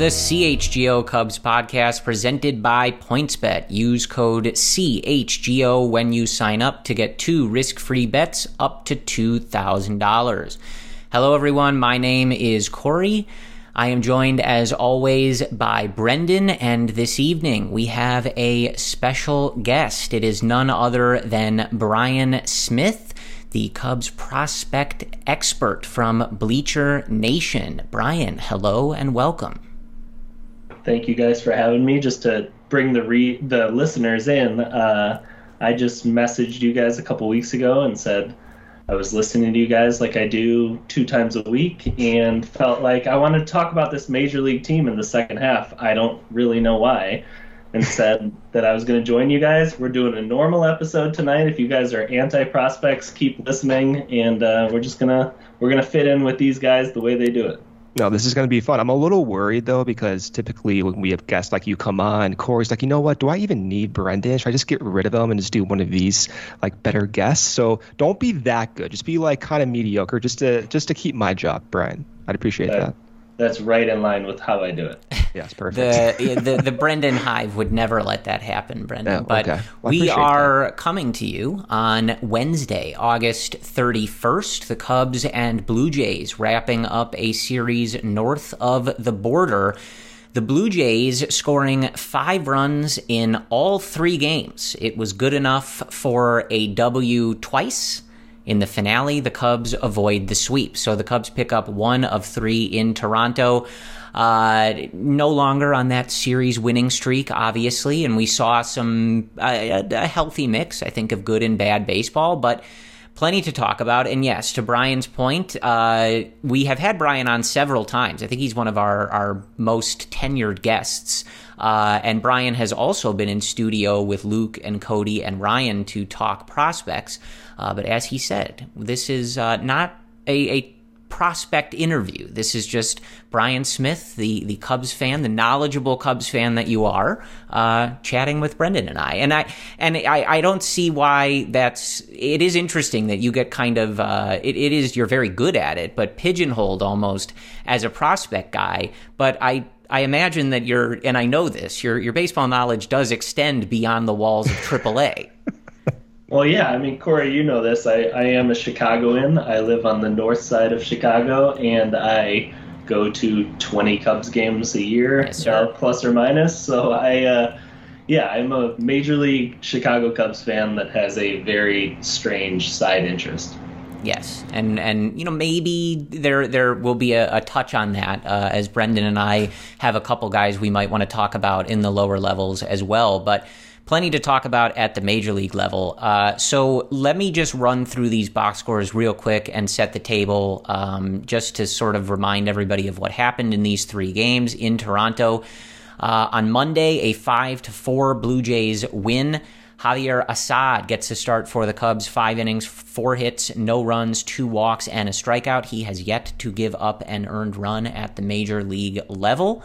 the CHGO Cubs podcast presented by PointsBet. Use code CHGO when you sign up to get two risk free bets up to $2,000. Hello, everyone. My name is Corey. I am joined, as always, by Brendan, and this evening we have a special guest. It is none other than Bryan Smith the Cubs prospect expert from Bleacher Nation. Bryan, hello and welcome. Thank you guys for having me. Just to bring the re- the listeners in, uh, I just messaged you guys a couple weeks ago and said I was listening to you guys like I do two times a week and felt like I wanted to talk about this major league team in the second half. I don't really know why and said that I was going to join you guys. We're doing a normal episode tonight. If you guys are anti prospects, keep listening, and uh, we're just gonna we're gonna fit in with these guys the way they do it. No, this is going to be fun. I'm a little worried though because typically when we have guests like you come on, Corey's like, you know what? Do I even need Brendan? Should I just get rid of him and just do one of these like better guests? So don't be that good. Just be like kind of mediocre, just to just to keep my job, Bryan. I'd appreciate that. that that's right in line with how I do it. Yes, perfect. the, the the Brendan Hive would never let that happen, Brendan. but okay. well, we are that. coming to you on Wednesday, August 31st. The Cubs and Blue Jays wrapping up a series north of the border. The Blue Jays scoring five runs in all three games. It was good enough for a W twice in the finale, the Cubs avoid the sweep. So the Cubs pick up one of three in Toronto. Uh, no longer on that series winning streak, obviously, and we saw some uh, a healthy mix, I think, of good and bad baseball, but plenty to talk about. And yes, to Bryan's point, uh, we have had Bryan on several times. I think he's one of our, our most tenured guests. Uh, and Bryan has also been in studio with Luke and Cody and Ryan to talk prospects. Uh, but as he said, this is uh, not a, a prospect interview. This is just Bryan Smith, the the Cubs fan, the knowledgeable Cubs fan that you are, uh, chatting with Brendan and I. And I and I, I don't see why that's. It is interesting that you get kind of. Uh, it, it is you're very good at it, but pigeonholed almost as a prospect guy. But I. I imagine that your and I know this your your baseball knowledge does extend beyond the walls of AAA. Well, yeah, I mean, Corey, you know this. I, I am a Chicagoan. I live on the north side of Chicago, and I go to 20 Cubs games a year, yes, uh, plus or minus. So I, uh, yeah, I'm a major league Chicago Cubs fan that has a very strange side interest. Yes, and and you know maybe there there will be a, a touch on that uh, as Brendan and I have a couple guys we might want to talk about in the lower levels as well, but plenty to talk about at the major league level. Uh, so let me just run through these box scores real quick and set the table um, just to sort of remind everybody of what happened in these three games in Toronto. Uh, on Monday, a 5 to 4 Blue Jays win. Javier Assad gets to start for the Cubs. Five innings, four hits, no runs, two walks, and a strikeout. He has yet to give up an earned run at the major league level.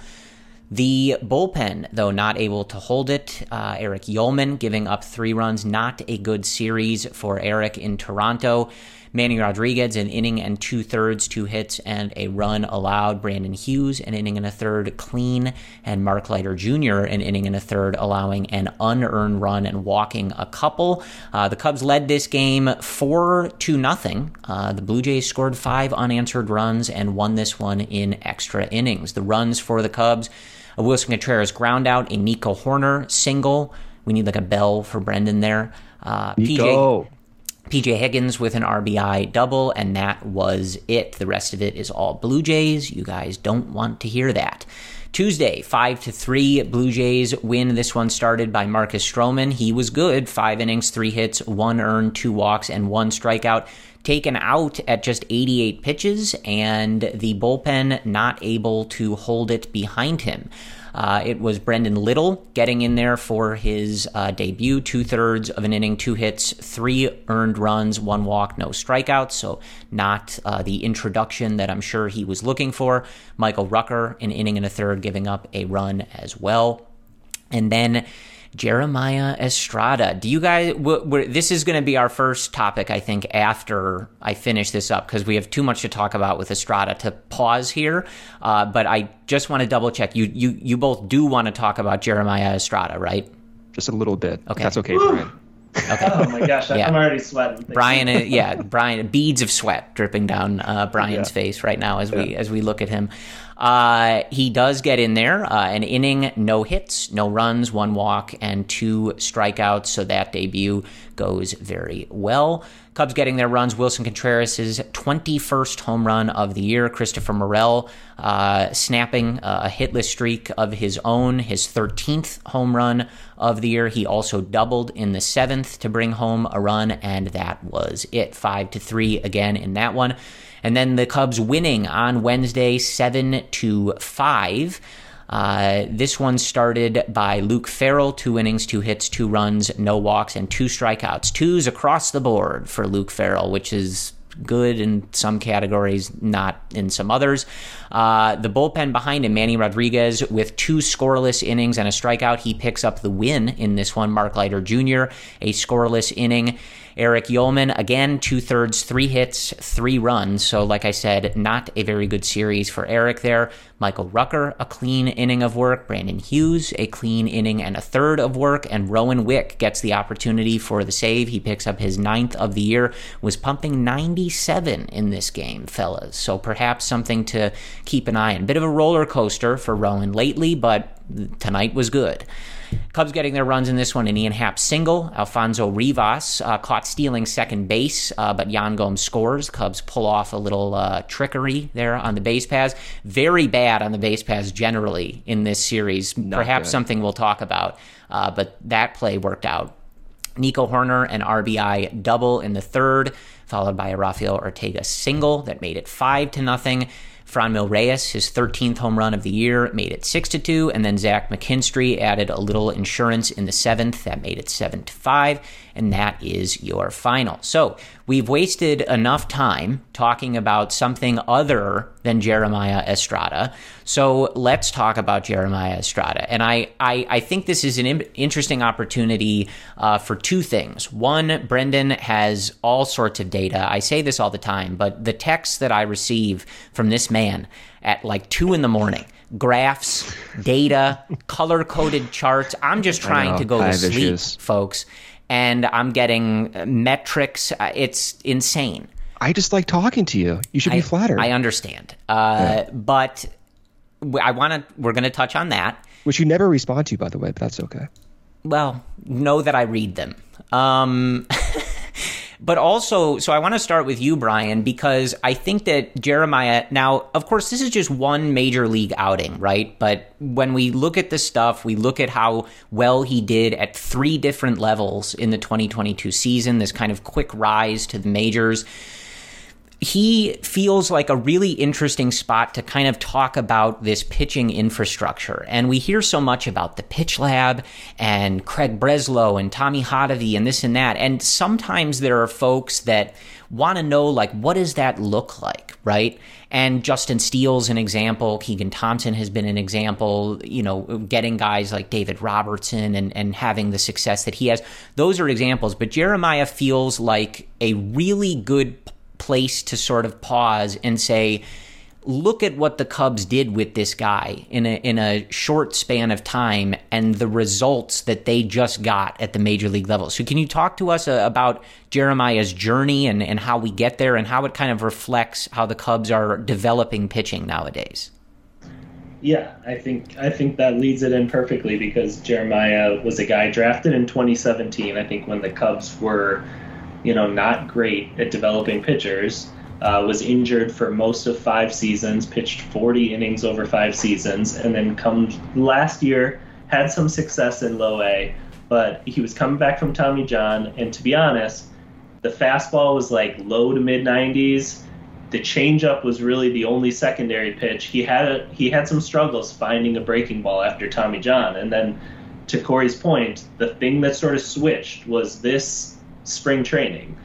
The bullpen, though not able to hold it, uh, Eric Uelmen giving up three runs, not a good series for Eric in Toronto. Manny Rodriguez, an inning and two thirds, two hits, and a run allowed. Brandon Hughes, an inning and a third, clean. And Mark Leiter Jr., an inning and a third, allowing an unearned run and walking a couple. Uh, the Cubs led this game 4 to nothing. Uh, the Blue Jays scored five unanswered runs and won this one in extra innings. The runs for the Cubs a Willson Contreras ground out, a Nico Hoerner single. We need like a bell for Brendan there. Uh, PJ, PJ Higgins with an RBI double, and that was it. The rest of it is all Blue Jays. You guys don't want to hear that. Tuesday, 5 to 3, Blue Jays win. This one started by Marcus Stroman. He was good. Five innings, three hits, one earned, two walks, and one strikeout. Taken out at just 88 pitches, and the bullpen not able to hold it behind him. Uh, it was Brendon Little getting in there for his uh, debut, two thirds of an inning, two hits, three earned runs, one walk, no strikeouts. So, not uh, the introduction that I'm sure he was looking for. Michael Rucker, an inning and a third, giving up a run as well. And then Jeremiah Estrada. Do you guys? this is going to be our first topic, I think, after I finish this up because we have too much to talk about with Estrada to pause here. Uh, but I just want to double check. You, you, you both do want to talk about Jeremiah Estrada, right? Just a little bit. Okay, that's okay, Bryan. Okay. Oh my gosh, yeah. I'm already sweating. Bryan, uh, yeah, Bryan, beads of sweat dripping down uh, Bryan's yeah. face right now as yeah. we as we look at him. Uh, he does get in there. Uh, an inning, no hits, no runs, one walk, and two strikeouts. So that debut goes very well. Cubs getting their runs. Willson Contreras' 21st home run of the year. Christopher Morel uh, snapping a hitless streak of his own, his 13th home run of the year. He also doubled in the seventh to bring home a run, and that was it. Five to three again in that one. And then the Cubs winning on Wednesday, 7 to 5. Uh, this one started by Luke Farrell, two innings, two hits, two runs, no walks, and two strikeouts. Twos across the board for Luke Farrell, which is good in some categories, not in some others. Uh, the bullpen behind him, Manny Rodriguez, with two scoreless innings and a strikeout, he picks up the win in this one. Mark Leiter Jr., a scoreless inning. Eric Uelmen, again, two thirds, three hits, three runs. So, like I said, not a very good series for Eric there. Michael Rucker, a clean inning of work. Brandon Hughes, a clean inning and a third of work. And Rowan Wick gets the opportunity for the save. He picks up his ninth of the year, was pumping 97 in this game, fellas. So, perhaps something to keep an eye on. Bit of a roller coaster for Rowan lately, but tonight was good. Cubs getting their runs in this one. An Ian Happ single. Alfonso Rivas uh, caught stealing second base, uh, but Yan Gomes scores. Cubs pull off a little uh, trickery there on the base paths. Very bad on the base paths generally in this series. Not Perhaps good. something we'll talk about, uh, but that play worked out. Nico Hoerner, and RBI double in the third, followed by a Rafael Ortega single that made it five to nothing. Franmil Reyes, his 13th home run of the year, made it 6 to 2, and then Zach McKinstry added a little insurance in the seventh that made it 7 to 5 and that is your final. So we've wasted enough time talking about something other than Jeremiah Estrada. So let's talk about Jeremiah Estrada. And I, I, I think this is an interesting opportunity uh, for two things. One, Brendan has all sorts of data. I say this all the time, but the texts that I receive from this man at like two in the morning graphs, data, color coded charts. I'm just trying to go to sleep, issues. folks and I'm getting metrics. Uh, it's insane. I just like talking to you. You should be flattered. I understand, uh, yeah. but I want to. We're going to touch on that, which you never respond to, by the way. But that's okay. Well, know that I read them. Um, But also, so I want to start with you, Bryan, because I think that Jeremiah, now, of course, this is just one major league outing, right? But when we look at the stuff, we look at how well he did at three different levels in the 2022 season, this kind of quick rise to the majors he feels like a really interesting spot to kind of talk about this pitching infrastructure. And we hear so much about the pitch lab and Craig Breslow and Tommy Hottovy and this and that. And sometimes there are folks that want to know, like, what does that look like, right? And Justin Steele's an example. Keegan Thompson has been an example, you know, getting guys like David Robertson and, and having the success that he has. Those are examples. But Jeremiah feels like a really good place to sort of pause and say, look at what the Cubs did with this guy in a in a short span of time and the results that they just got at the major league level. So can you talk to us uh, about Jeremiah's journey and, and how we get there and how it kind of reflects how the Cubs are developing pitching nowadays? Yeah, I think I think that leads it in perfectly because Jeremiah was a guy drafted in 2017. I think when the Cubs were you know, not great at developing pitchers. Uh, was injured for most of five seasons, pitched 40 innings over five seasons, and then come last year had some success in low A, but he was coming back from Tommy John, and to be honest, the fastball was like low to mid 90s. The changeup was really the only secondary pitch. He had a, he had some struggles finding a breaking ball after Tommy John, and then to Corey's point, the thing that sort of switched was this spring training.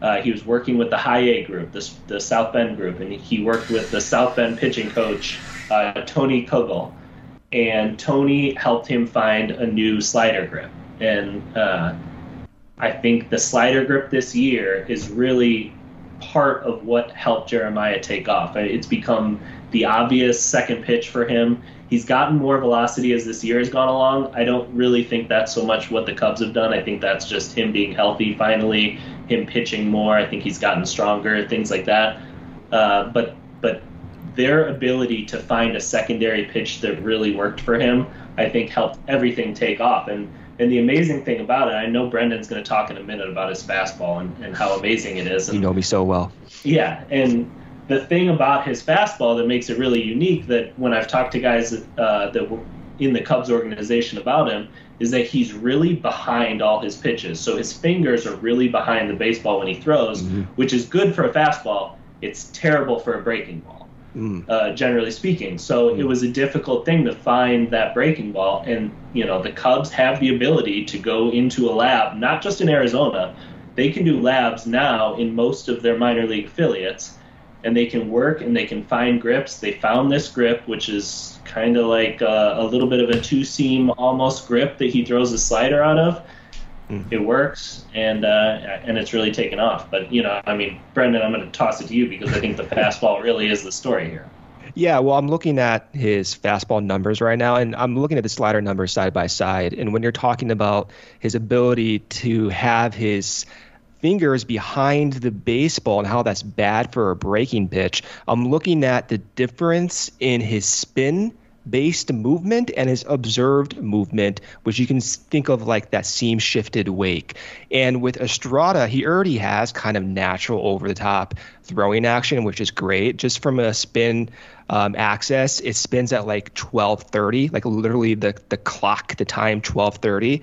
Uh, he was working with the high A group, the, the South Bend group, and he worked with the South Bend pitching coach, uh, Tony Kugel. And Tony helped him find a new slider grip. and uh, I think the slider grip this year is really part of what helped Jeremiah take off. It's become the obvious second pitch for him. He's gotten more velocity as this year has gone along. I don't really think that's so much what the Cubs have done. I think that's just him being healthy finally, him pitching more. I think he's gotten stronger, things like that. Uh, but but their ability to find a secondary pitch that really worked for him, I think helped everything take off. And and the amazing thing about it, I know Brendan's going to talk in a minute about his fastball and, and how amazing it is. And, you know me so well. Yeah, and the thing about his fastball that makes it really unique that when I've talked to guys uh, that were in the Cubs organization about him is that he's really behind all his pitches. So his fingers are really behind the baseball when he throws, mm-hmm. which is good for a fastball. It's terrible for a breaking ball mm. uh, generally speaking. So mm. it was a difficult thing to find that breaking ball. And, you know, the Cubs have the ability to go into a lab, not just in Arizona, they can do labs now in most of their minor league affiliates. And they can work and they can find grips. They found this grip, which is kind of like a, a little bit of a two seam almost grip that he throws a slider out of Mm. It works, and uh, and it's really taken off. But you know, I mean, Brendan, I'm going to toss it to you because I think the fastball really is the story here. Yeah, well, I'm looking at his fastball numbers right now, and I'm looking at the slider numbers side by side. And when you're talking about his ability to have his fingers behind the baseball and how that's bad for a breaking pitch, I'm looking at the difference in his spin based movement and his observed movement, which you can think of like that seam shifted wake. And with Estrada, he already has kind of natural over the top throwing action, which is great. Just from a spin um, axis, it spins at like 1230, like literally the, the clock, the time 1230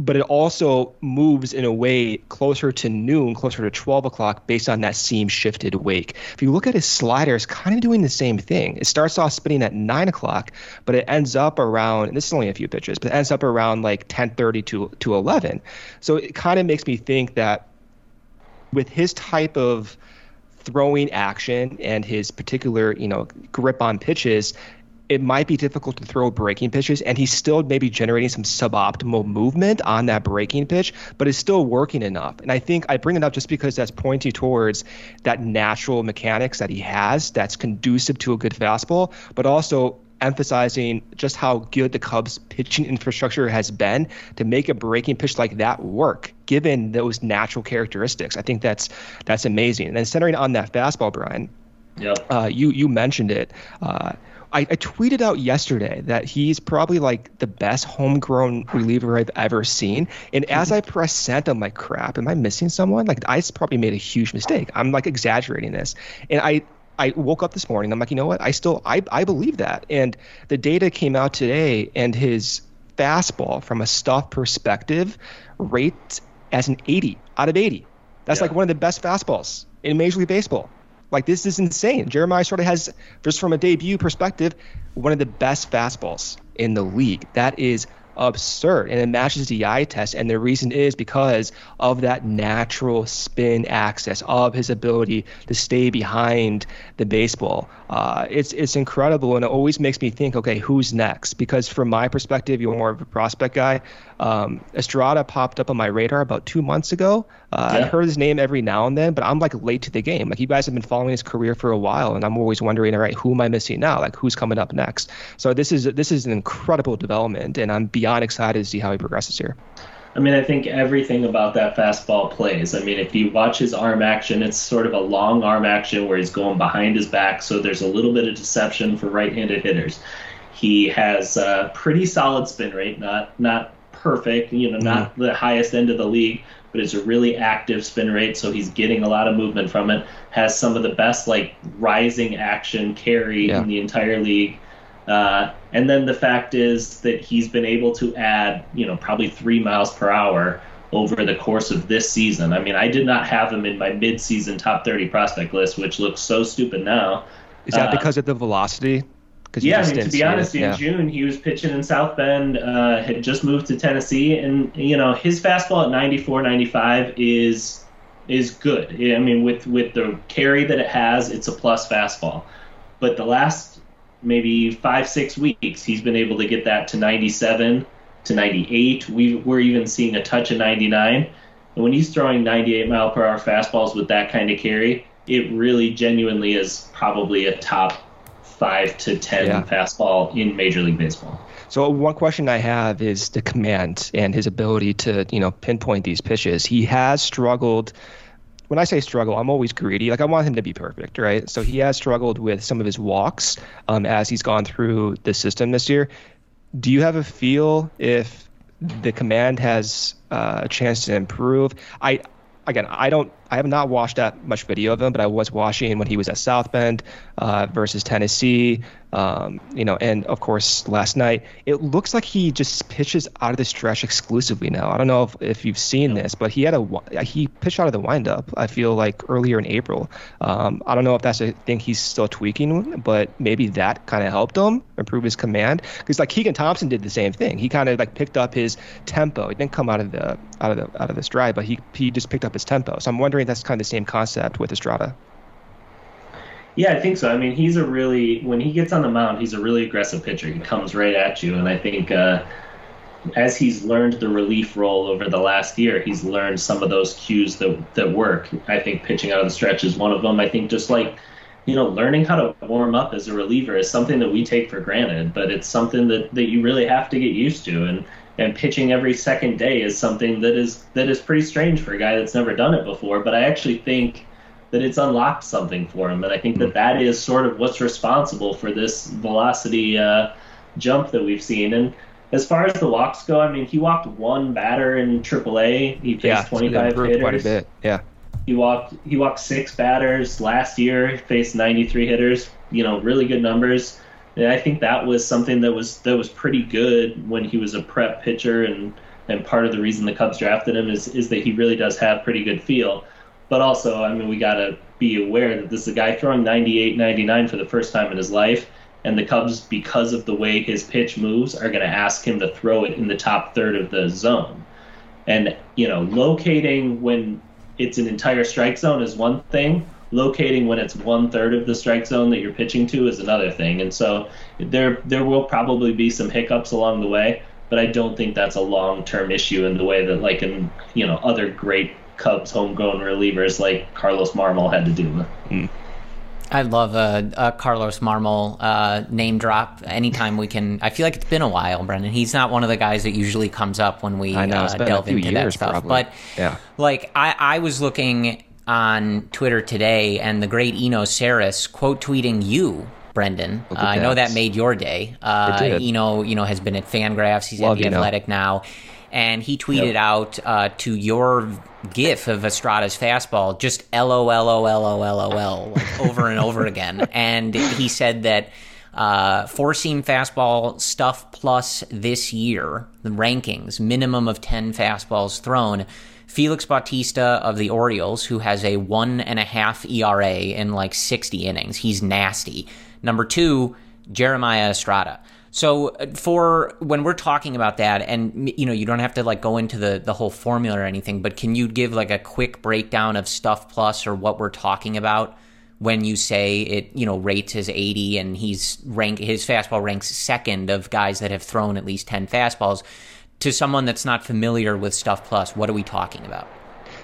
but it also moves in a way closer to noon, closer to 12 o'clock, based on that seam shifted wake. If you look at his slider, it's kind of doing the same thing. It starts off spinning at 9 o'clock, but it ends up around, this is only a few pitches, but it ends up around like 10.30 to, to 11. So it kind of makes me think that with his type of throwing action and his particular, you know, grip on pitches, it might be difficult to throw breaking pitches, and he's still maybe generating some suboptimal movement on that breaking pitch, but is still working enough. And I think I bring it up just because that's pointing towards that natural mechanics that he has that's conducive to a good fastball, but also emphasizing just how good the Cubs pitching infrastructure has been to make a breaking pitch like that work, given those natural characteristics. I think that's that's amazing. And then centering on that fastball, Bryan. Yep. Uh, you you mentioned it. Uh, I, I, tweeted out yesterday that he's probably like the best homegrown reliever I've ever seen. And as mm-hmm. I press send, I'm like, crap, am I missing someone? Like I probably made a huge mistake. I'm like exaggerating this. And I I woke up this morning. I'm like, you know what? I still I I believe that. And the data came out today, and his fastball from a stuff perspective rate as an 80 out of 80. That's yeah. like one of the best fastballs in Major League Baseball. Like this is insane. Jeremiah sort of has, just from a debut perspective, one of the best fastballs in the league. That is absurd and it matches the eye test and the reason is because of that natural spin axis of his ability to stay behind the baseball uh, it's it's incredible and it always makes me think okay who's next because from my perspective you're more of a prospect guy um, Estrada popped up on my radar about two months ago uh, yeah. I heard his name every now and then but I'm like late to the game like you guys have been following his career for a while and I'm always wondering all right who am I missing now like who's coming up next so this is this is an incredible development and I'm beyond beyond excited to see how he progresses here. I mean, I think everything about that fastball plays. I mean, if you watch his arm action, it's sort of a long arm action where he's going behind his back, so there's a little bit of deception for right-handed hitters. He has a pretty solid spin rate, not not perfect, you know, not mm-hmm. the highest end of the league, but it's a really active spin rate, so he's getting a lot of movement from it. Has some of the best like rising action carry yeah. in the entire league. Uh, and then the fact is that he's been able to add, you know, probably three miles per hour over the course of this season. I mean, I did not have him in my mid-season top 30 prospect list, which looks so stupid now. Is that uh, because of the velocity? Yeah, I mean, to be honest, in yeah. June he was pitching in South Bend, uh, had just moved to Tennessee, and you know his fastball at 94, 95 is is good. I mean, with with the carry that it has, it's a plus fastball. But the last maybe five, six weeks, he's been able to get that to 97 to to 98. We we're even seeing a touch of 99. And when he's throwing 98 mile per hour fastballs with that kind of carry, it really genuinely is probably a top five to ten yeah. fastball in Major League Baseball. So one question I have is the command and his ability to you know pinpoint these pitches. He has struggled when I say struggle, I'm always greedy. Like I want him to be perfect, right? So he has struggled with some of his walks um, as he's gone through the system this year. Do you have a feel if the command has uh, a chance to improve? I again, I don't I have not watched that much video of him, but I was watching when he was at South Bend uh, versus Tennessee. Um, you know, and of course last night it looks like he just pitches out of the stretch exclusively now. I don't know if, if you've seen this, but he had a he pitched out of the windup. I feel like earlier in April. Um, I don't know if that's a thing he's still tweaking, but maybe that kind of helped him improve his command. Because like Keegan Thompson did the same thing. He kind of like picked up his tempo. He didn't come out of the out of the out of the stride, but he he just picked up his tempo. So I'm wondering if that's kind of the same concept with Estrada. Yeah, I think so. I mean, he's a really when he gets on the mound, he's a really aggressive pitcher. He comes right at you, and I think uh, as he's learned the relief role over the last year, he's learned some of those cues that that work. I think pitching out of the stretch is one of them. I think just like you know, learning how to warm up as a reliever is something that we take for granted, but it's something that, that you really have to get used to. And and pitching every second day is something that is that is pretty strange for a guy that's never done it before. But I actually think that it's unlocked something for him, and I think that that is sort of what's responsible for this velocity uh, jump that we've seen. And as far as the walks go, I mean, he walked one batter in AAA. He faced yeah, 25 hitters. Quite a bit. Yeah. He walked he walked six batters last year. Faced 93 hitters. You know, really good numbers. And I think that was something that was that was pretty good when he was a prep pitcher, and and part of the reason the Cubs drafted him is is that he really does have pretty good feel. But also, I mean, we got to be aware that this is a guy throwing 98, 99 for the first time in his life, and the Cubs, because of the way his pitch moves, are going to ask him to throw it in the top third of the zone. And you know, locating when it's an entire strike zone is one thing locating when it's one third of the strike zone that you're pitching to is another thing. And so there there will probably be some hiccups along the way, but I don't think that's a long term issue in the way that like in you know other great Cubs homegrown relievers like Carlos Marmol had to do. Mm. I love a, a Carlos Marmol uh, name drop anytime we can. I feel like it's been a while, Brendan. He's not one of the guys that usually comes up when we know, uh, delve into that stuff. Probably. But yeah. like I, I was looking on Twitter today, and the great Eno Sarris quote tweeting you, Brendan. Uh, I know that made your day. Uh, Eno, you know, has been at Fangraphs. He's Love at the Eno. Athletic now, and he tweeted yep. out uh, to your GIF of Estrada's fastball, just L O L O L O L O L over and over again, and he said that. Uh, four seam fastball stuff plus this year, the rankings, minimum of 10 fastballs thrown. Felix Bautista of the Orioles, who has a one and a half ERA in like 60 innings. He's nasty. Number two, Jeremiah Estrada. So uh, for when we're talking about that, and you know, you don't have to like go into the the whole formula or anything, but can you give like a quick breakdown of Stuff Plus or what we're talking about when you say it? You know, rates as 80, and he's rank his fastball ranks second of guys that have thrown at least 10 fastballs to someone that's not familiar with Stuff Plus, what are we talking about?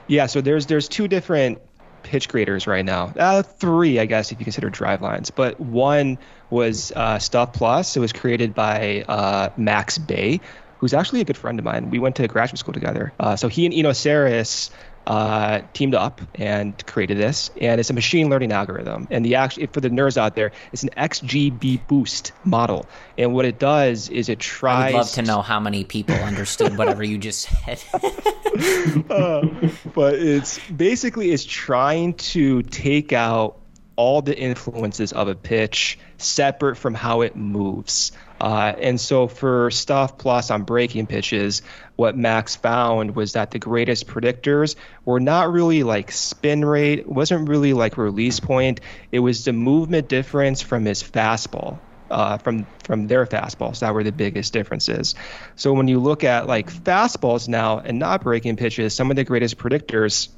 Yeah, so there's there's two different pitch graders right now. Uh, three, I guess, if you consider Drivelines. But one was uh, Stuff Plus. It was created by uh, Max Bay, who's actually a good friend of mine. We went to graduate school together. Uh, so he and Eno Sarris uh, teamed up and created this, and it's a machine learning algorithm. And the actual for the nerds out there, it's an XGB boost model. And what it does is it tries. I'd love to know how many people understood whatever you just said. uh, but it's basically it's trying to take out all the influences of a pitch separate from how it moves. Uh, and so for stuff plus on breaking pitches, what Max found was that the greatest predictors were not really like spin rate, wasn't really like release point. It was the movement difference from his fastball. Uh, from from their fastballs that were the biggest differences. So when you look at like fastballs now and not breaking pitches, some of the greatest predictors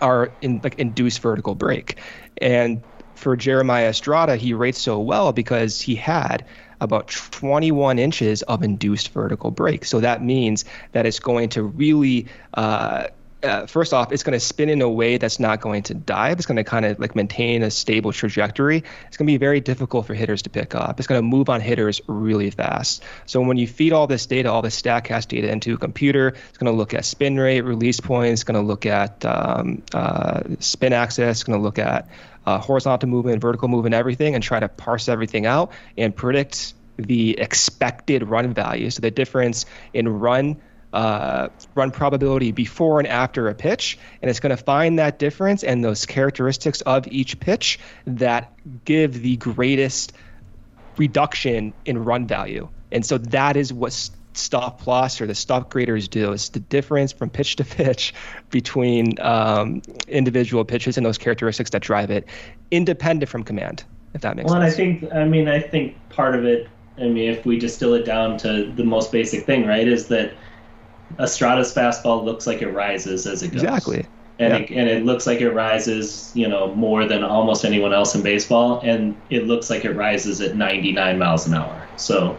are in like induced vertical break, and for Jeremiah Estrada, he rates so well because he had about 21 inches of induced vertical break. So that means that it's going to really uh, uh, first off, it's going to spin in a way that's not going to dive. It's going to kind of like maintain a stable trajectory. It's going to be very difficult for hitters to pick up. It's going to move on hitters really fast. So when you feed all this data, all this Statcast data into a computer, it's going to look at spin rate, release points, it's going to look at um, uh, spin axis, it's going to look at uh, horizontal movement, vertical movement, everything, and try to parse everything out and predict the expected run value. So the difference in run uh, run probability before and after a pitch, and it's going to find that difference and those characteristics of each pitch that give the greatest reduction in run value. And so that is what Stuff Plus or the stuff graders do. It's the difference from pitch to pitch between um, individual pitches and those characteristics that drive it, independent from command. If that makes well, sense. Well, I think I mean I think part of it. I mean, if we distill it down to the most basic thing, right, is that Estrada's fastball looks like it rises as it goes. Exactly. And, yeah. it, and it looks like it rises, you know, more than almost anyone else in baseball, and it looks like it rises at 99 miles an hour. So,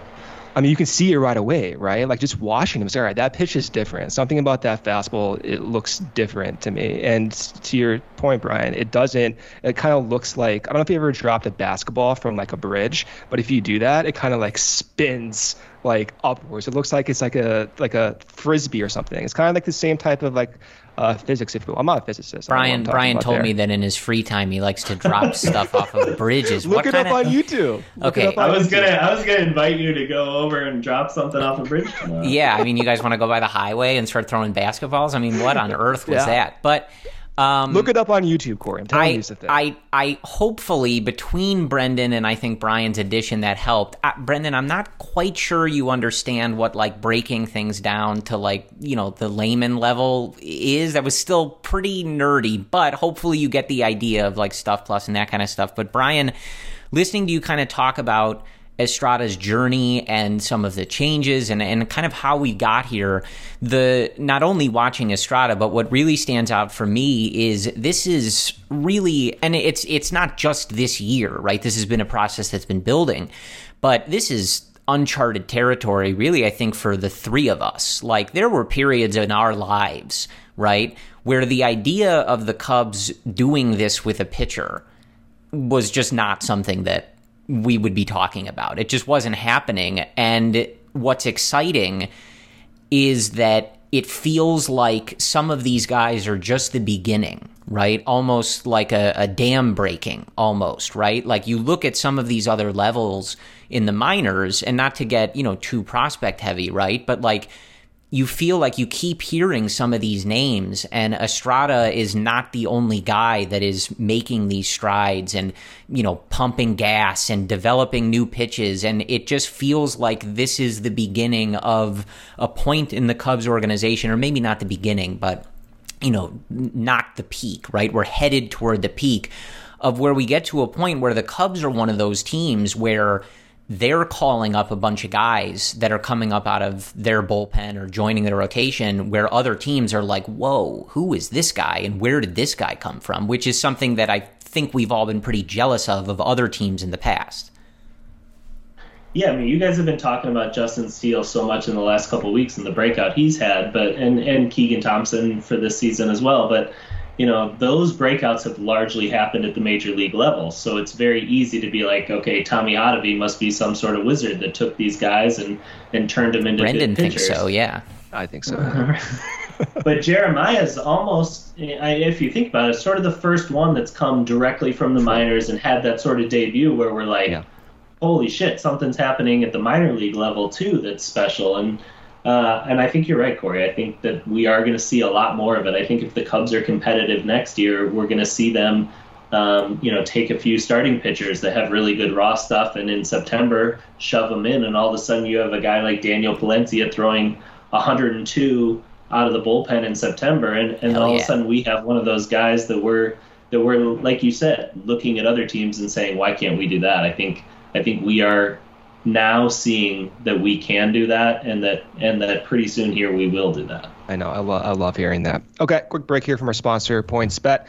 I mean, you can see it right away, right? Like just watching him, say, all right, that pitch is different. Something about that fastball, it looks different to me. And to your point, Bryan, it doesn't. It kind of looks like I don't know if you ever dropped a basketball from like a bridge, but if you do that, it kind of like spins like upwards. It looks like it's like a like a frisbee or something. It's kind of like the same type of like uh, physics. If you will. I'm not a physicist. Bryan Bryan told there. me that in his free time he likes to drop stuff off of bridges. Look what it up of... on YouTube. Look okay, I was YouTube. gonna I was gonna invite you to go over and drop something off a bridge. Tomorrow. Yeah, I mean, you guys want to go by the highway and start throwing basketballs? I mean, what on earth was yeah. that? But um, Look it up on YouTube, Corey. I'm telling I, you the thing. I, I hopefully between Brendan and I think Bryan's addition that helped. Uh, Brendan, I'm not quite sure you understand what like breaking things down to like you know the layman level is. That was still pretty nerdy, but hopefully you get the idea of like stuff plus and that kind of stuff. But Bryan, listening to you kind of talk about Estrada's journey and some of the changes and, and kind of how we got here. The not only watching Estrada, but what really stands out for me is this is really and it's it's not just this year, right? This has been a process that's been building, but this is uncharted territory, really, I think, for the three of us. Like there were periods in our lives, right, where the idea of the Cubs doing this with a pitcher was just not something that we would be talking about. It just wasn't happening. And what's exciting is that it feels like some of these guys are just the beginning, right? Almost like a, a dam breaking, almost, right? Like you look at some of these other levels in the minors, and not to get, you know, too prospect heavy, right? But like, you feel like you keep hearing some of these names, and Estrada is not the only guy that is making these strides and, you know, pumping gas and developing new pitches. And it just feels like this is the beginning of a point in the Cubs organization, or maybe not the beginning, but, you know, not the peak, right? We're headed toward the peak of where we get to a point where the Cubs are one of those teams where they're calling up a bunch of guys that are coming up out of their bullpen or joining their rotation where other teams are like, whoa, who is this guy and where did this guy come from? Which is something that I think we've all been pretty jealous of of other teams in the past. Yeah, I mean, you guys have been talking about Justin Steele so much in the last couple weeks and the breakout he's had, but and and Keegan Thompson for this season as well. But you know, those breakouts have largely happened at the major league level. So it's very easy to be like, okay, Tommy Hottovy must be some sort of wizard that took these guys and, and turned them into Brendan good pitchers. thinks so, yeah. I think so. but Jeremiah's almost, if you think about it, sort of the first one that's come directly from the minors and had that sort of debut where we're like, yeah. holy shit, something's happening at the minor league level too that's special. And uh, and I think you're right, Corey. I think that we are going to see a lot more of it. I think if the Cubs are competitive next year, we're going to see them, um, you know, take a few starting pitchers that have really good raw stuff, and in September shove them in, and all of a sudden you have a guy like Daniel Palencia throwing 102 out of the bullpen in September, and, and all yeah. of a sudden we have one of those guys that we're that we're like you said, looking at other teams and saying, why can't we do that? I think I think we are now seeing that we can do that and that and that pretty soon here we will do that. I know. I, lo- I love hearing that. Okay, quick break here from our sponsor, PointsBet.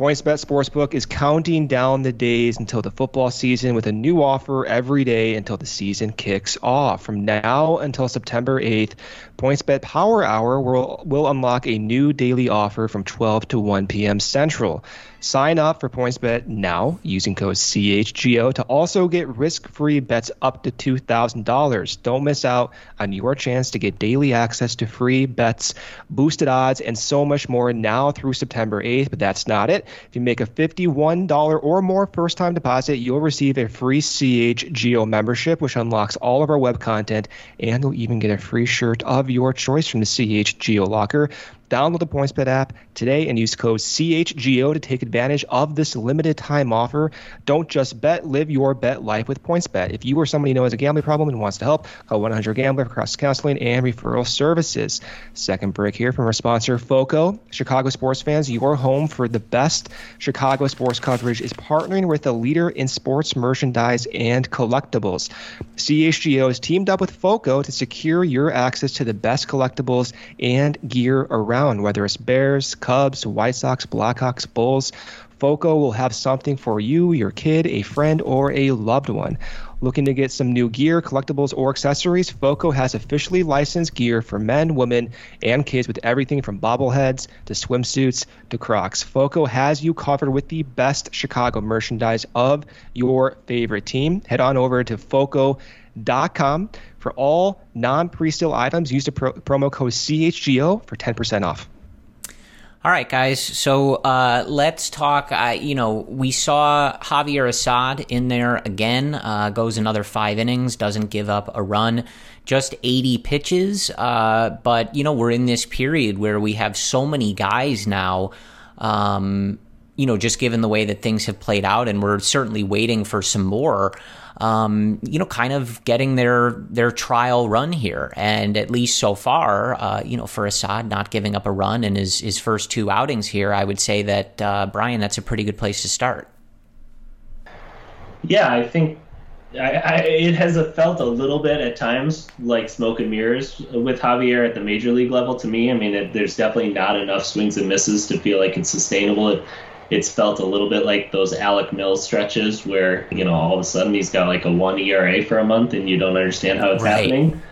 PointsBet Sportsbook is counting down the days until the football season with a new offer every day until the season kicks off. From now until September 8th, PointsBet Power Hour will, will unlock a new daily offer from 12 to 1 p.m. Central. Sign up for PointsBet now using code CHGO to also get risk-free bets up to $2,000. Don't miss out on your chance to get daily access to free bets, boosted odds, and so much more now through September 8th. But that's not it. If you make a $51 or more first-time deposit, you'll receive a free CHGO membership, which unlocks all of our web content, and you'll even get a free shirt of your choice from the CHGO locker. Download the PointsBet app today and use code CHGO to take advantage of this limited time offer. Don't just bet, live your bet life with PointsBet. If you or somebody you know has a gambling problem and wants to help, call 100 Gambler for cross counseling and referral services. Second break here from our sponsor, FOCO. Chicago sports fans, your home for the best Chicago sports coverage is partnering with a leader in sports merchandise and collectibles. CHGO has teamed up with FOCO to secure your access to the best collectibles and gear around around, whether it's Bears, Cubs, White Sox, Blackhawks, Bulls. FOCO will have something for you, your kid, a friend, or a loved one. Looking to get some new gear, collectibles, or accessories? FOCO has officially licensed gear for men, women, and kids with everything from bobbleheads to swimsuits to Crocs. FOCO has you covered with the best Chicago merchandise of your favorite team. Head on over to FOCO.com for all non pre-sale items, use the pro- promo code CHGO for 10% off. All right, guys. So uh, let's talk. Uh, you know, we saw Javier Assad in there again. Uh, goes another five innings, doesn't give up a run, just 80 pitches. Uh, but you know, we're in this period where we have so many guys now. Um, you know, just given the way that things have played out, and we're certainly waiting for some more um, you know, kind of getting their their trial run here. And at least so far, uh, you know, for Assad not giving up a run in his his first two outings here, I would say that uh, Bryan, that's a pretty good place to start. Yeah, I think I, I, it has felt a little bit at times like smoke and mirrors with Javier at the major league level. To me, I mean, it, there's definitely not enough swings and misses to feel like it's sustainable. It, it's felt a little bit like those Alec Mills stretches where, you know, all of a sudden he's got like a one ERA for a month and you don't understand how it's right. happening.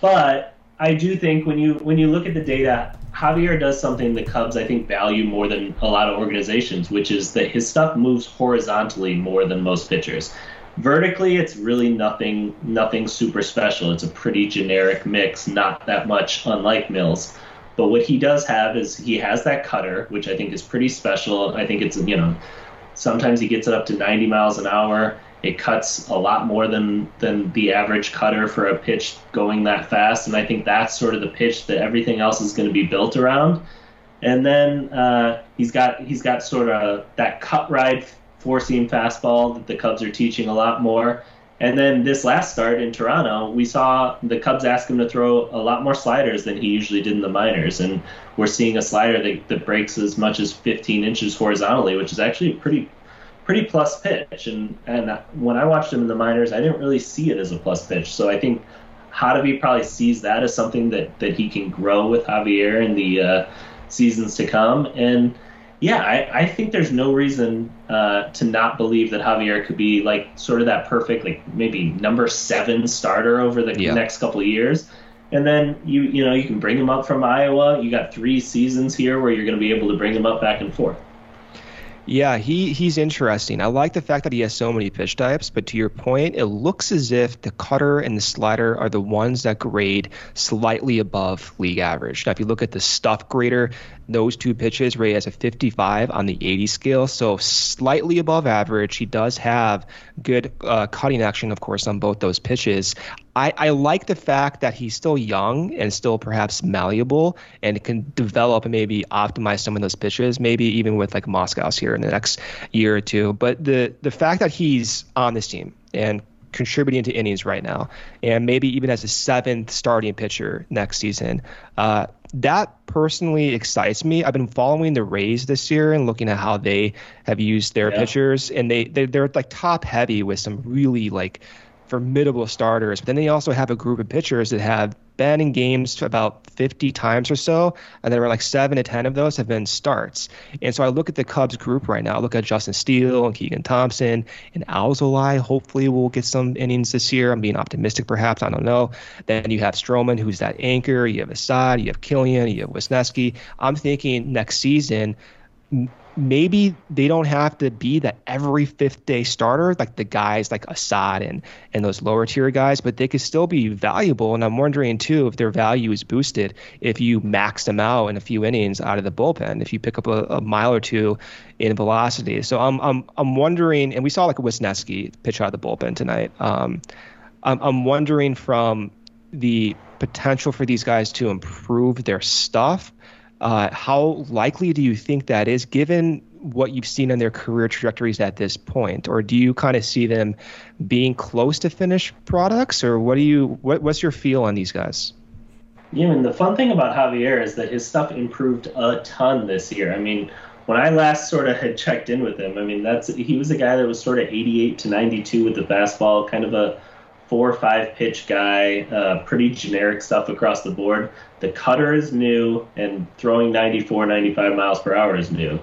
But I do think when you when you look at the data, Javier does something the Cubs I think value more than a lot of organizations, which is that his stuff moves horizontally more than most pitchers. Vertically, it's really nothing nothing super special. It's a pretty generic mix, not that much unlike Mills. But what he does have is he has that cutter, which I think is pretty special. I think it's you know sometimes he gets it up to 90 miles an hour. It cuts a lot more than than the average cutter for a pitch going that fast, and I think that's sort of the pitch that everything else is going to be built around. And then uh, he's got he's got sort of that cut ride four seam fastball that the Cubs are teaching a lot more. And then this last start in Toronto, we saw the Cubs ask him to throw a lot more sliders than he usually did in the minors. And we're seeing a slider that, that breaks as much as 15 inches horizontally, which is actually a pretty pretty plus pitch. And and when I watched him in the minors, I didn't really see it as a plus pitch. So I think Hottovy probably sees that as something that, that he can grow with Javier in the uh, seasons to come. And yeah, I, I think there's no reason uh, to not believe that Javier could be like sort of that perfect, like maybe number seven starter over the yeah. next couple of years. And then you you know you can bring him up from Iowa. You got three seasons here where you're going to be able to bring him up back and forth. Yeah, he he's interesting. I like the fact that he has so many pitch types, but to your point, it looks as if the cutter and the slider are the ones that grade slightly above league average. Now, if you look at the stuff grader, those two pitches rate as a 55 on the 80 scale, so slightly above average. He does have good uh, cutting action, of course, on both those pitches. I, I like the fact that he's still young and still perhaps malleable and can develop and maybe optimize some of those pitches, maybe even with like Moscow's here in the next year or two. But the the fact that he's on this team and contributing to innings right now, and maybe even as a seventh starting pitcher next season, uh, that personally excites me. I've been following the Rays this year and looking at how they have used their yeah. pitchers, and they, they they're like top heavy with some really like formidable starters. But then they also have a group of pitchers that have been in games about 50 times or so, and there were like seven to 10 of those have been starts. And so I look at the Cubs group right now. I look at Justin Steele and Keegan Thompson and Alzolay. Hopefully, we'll get some innings this year. I'm being optimistic, perhaps. I don't know. Then you have Stroman, who's that anchor. You have Assad. You have Kilian. You have Wesneski. I'm thinking next season maybe they don't have to be the every fifth day starter like the guys like Assad and and those lower tier guys, but they could still be valuable. And I'm wondering too if their value is boosted if you max them out in a few innings out of the bullpen, if you pick up a, a mile or two in velocity. So I'm I'm I'm wondering, and we saw like a Wesneski pitch out of the bullpen tonight. Um, I'm I'm wondering from the potential for these guys to improve their stuff uh, how likely do you think that is, given what you've seen in their career trajectories at this point, or do you kind of see them being close to finished products, or what do you what, what's your feel on these guys? Yeah, and the fun thing about Javier is that his stuff improved a ton this year. I mean, when I last sort of had checked in with him, I mean that's he was a guy that was sort of 88 to 92 with the fastball, kind of a four or five pitch guy, uh, pretty generic stuff across the board. The cutter is new, and throwing 94, 95 miles per hour is new.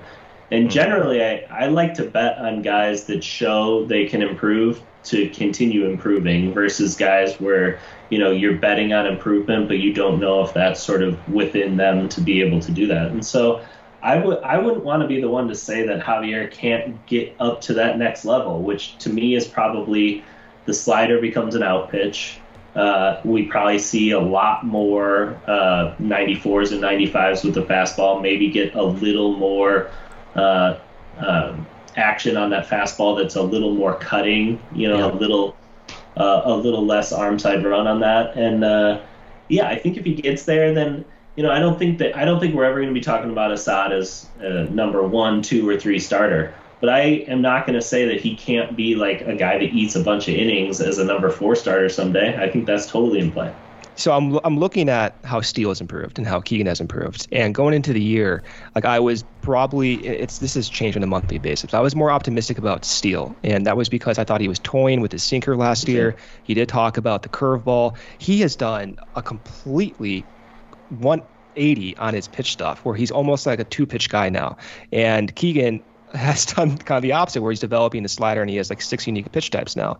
And hmm. generally, I, I like to bet on guys that show they can improve to continue improving versus guys where you know you're betting on improvement, but you don't know if that's sort of within them to be able to do that. And so I would I wouldn't want to be the one to say that Javier can't get up to that next level, which to me is probably the slider becomes an out pitch. Uh, we probably see a lot more uh, 94s and 95s with the fastball. Maybe get a little more uh, um, action on that fastball. That's a little more cutting. You know, yeah. a little uh, a little less arm side run on that. And uh, yeah, I think if he gets there, then you know, I don't think that I don't think we're ever going to be talking about Assad as a number one, two, or three starter. But I am not going to say that he can't be like a guy that eats a bunch of innings as a number four starter someday. I think that's totally in play. So I'm I'm looking at how Steele has improved and how Keegan has improved, and going into the year, like I was probably it's this has changed on a monthly basis. I was more optimistic about Steele, and that was because I thought he was toying with his sinker last year. He did talk about the curveball. He has done a completely 180 on his pitch stuff, where he's almost like a two pitch guy now. And Keegan has done kind of the opposite, where he's developing the slider and he has like six unique pitch types now.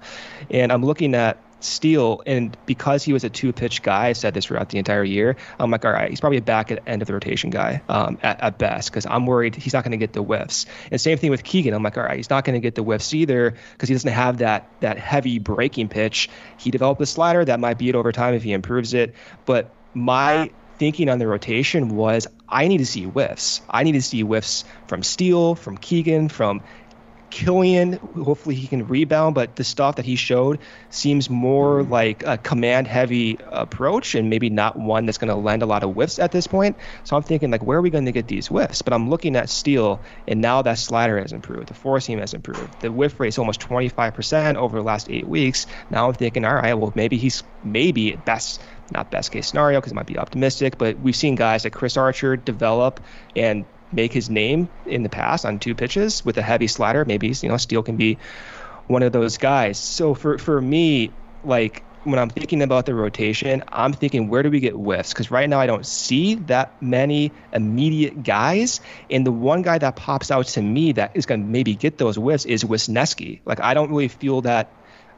And I'm looking at Steele, and because he was a two pitch guy, I said this throughout the entire year. I'm like, all right, he's probably a back at end of the rotation guy um, at, at best, because I'm worried he's not going to get the whiffs. And same thing with Keegan. I'm like, all right, he's not going to get the whiffs either, because he doesn't have that that heavy breaking pitch. He developed the slider that might be it over time if he improves it, but my thinking on the rotation was I need to see whiffs. I need to see whiffs from Steele, from Keegan, from Kilian. Hopefully he can rebound, but the stuff that he showed seems more like a command heavy approach and maybe not one that's going to lend a lot of whiffs at this point. So I'm thinking like where are we going to get these whiffs? But I'm looking at Steele and now that slider has improved. The four seam has improved. The whiff rate is almost 25% over the last eight weeks. Now I'm thinking, all right, well maybe he's maybe at best not best case scenario because it might be optimistic, but we've seen guys like Chris Archer develop and make his name in the past on two pitches with a heavy slider. Maybe you know Steele can be one of those guys. So for for me, like when I'm thinking about the rotation, I'm thinking where do we get whiffs? Because right now I don't see that many immediate guys, and the one guy that pops out to me that is going to maybe get those whiffs is Wesneski. Like I don't really feel that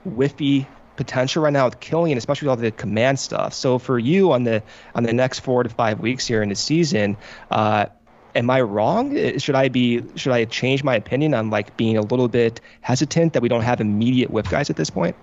whiffy potential right now with Kilian, especially with all the command stuff. So for you on the on the next four to five weeks here in the season, uh, am I wrong? Should I be should I change my opinion on like being a little bit hesitant that we don't have immediate whiff guys at this point?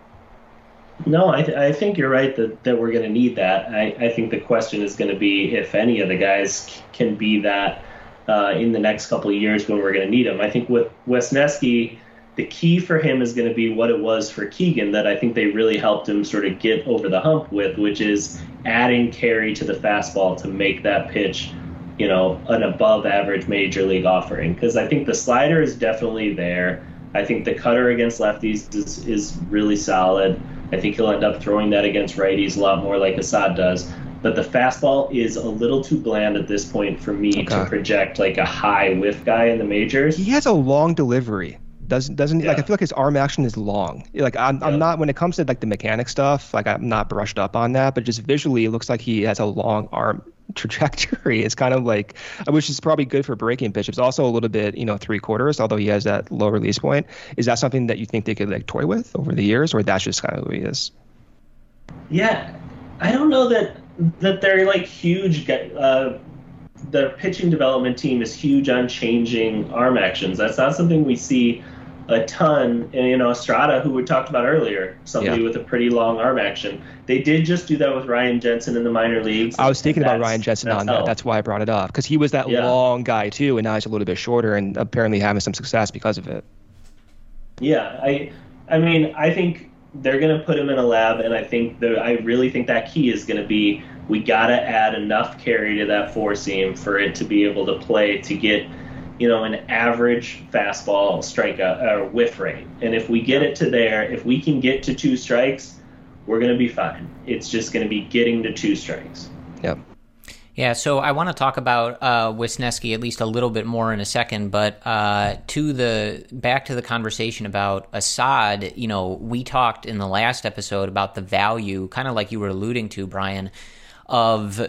No, I, th- I think you're right that, that we're going to need that. I, I think the question is going to be if any of the guys c- can be that uh, in the next couple of years when we're going to need them. I think with Wesneski, the key for him is going to be what it was for Keegan that I think they really helped him sort of get over the hump with, which is adding carry to the fastball to make that pitch, you know, an above average major league offering. Because I think the slider is definitely there. I think the cutter against lefties is, is really solid. I think he'll end up throwing that against righties a lot more like Assad does. But the fastball is a little too bland at this point for me okay. to project like a high whiff guy in the majors. He has a long delivery Doesn't doesn't yeah. like I feel like his arm action is long. Like I'm, yeah. I'm not when it comes to like the mechanic stuff. Like I'm not brushed up on that, but just visually, it looks like he has a long arm trajectory. It's kind of like, which is probably good for breaking pitch. It's also a little bit, you know, three quarters, although he has that low release point. Is that something that you think they could like toy with over the years, or that's just kind of who he is? Yeah, I don't know that that they're like huge. Uh, the pitching development team is huge on changing arm actions. That's not something we see a ton. And, you know, Estrada, who we talked about earlier, somebody yeah. with a pretty long arm action. They did just do that with Ryan Jensen in the minor leagues. I was thinking about Ryan Jensen on that. That's why I brought it up because he was that yeah. long guy too, and now he's a little bit shorter and apparently having some success because of it. Yeah, I, I mean, I think they're going to put him in a lab, and I think the, I really think that key is going to be we got to add enough carry to that four seam for it to be able to play to get you know, an average fastball strike uh, whiff rate. And if we get it to there, if we can get to two strikes, we're going to be fine. It's just going to be getting to two strikes. Yep. Yeah, so I want to talk about uh, Wesneski at least a little bit more in a second, but uh, to the back to the conversation about Assad. You know, we talked in the last episode about the value, kind of like you were alluding to, Bryan, of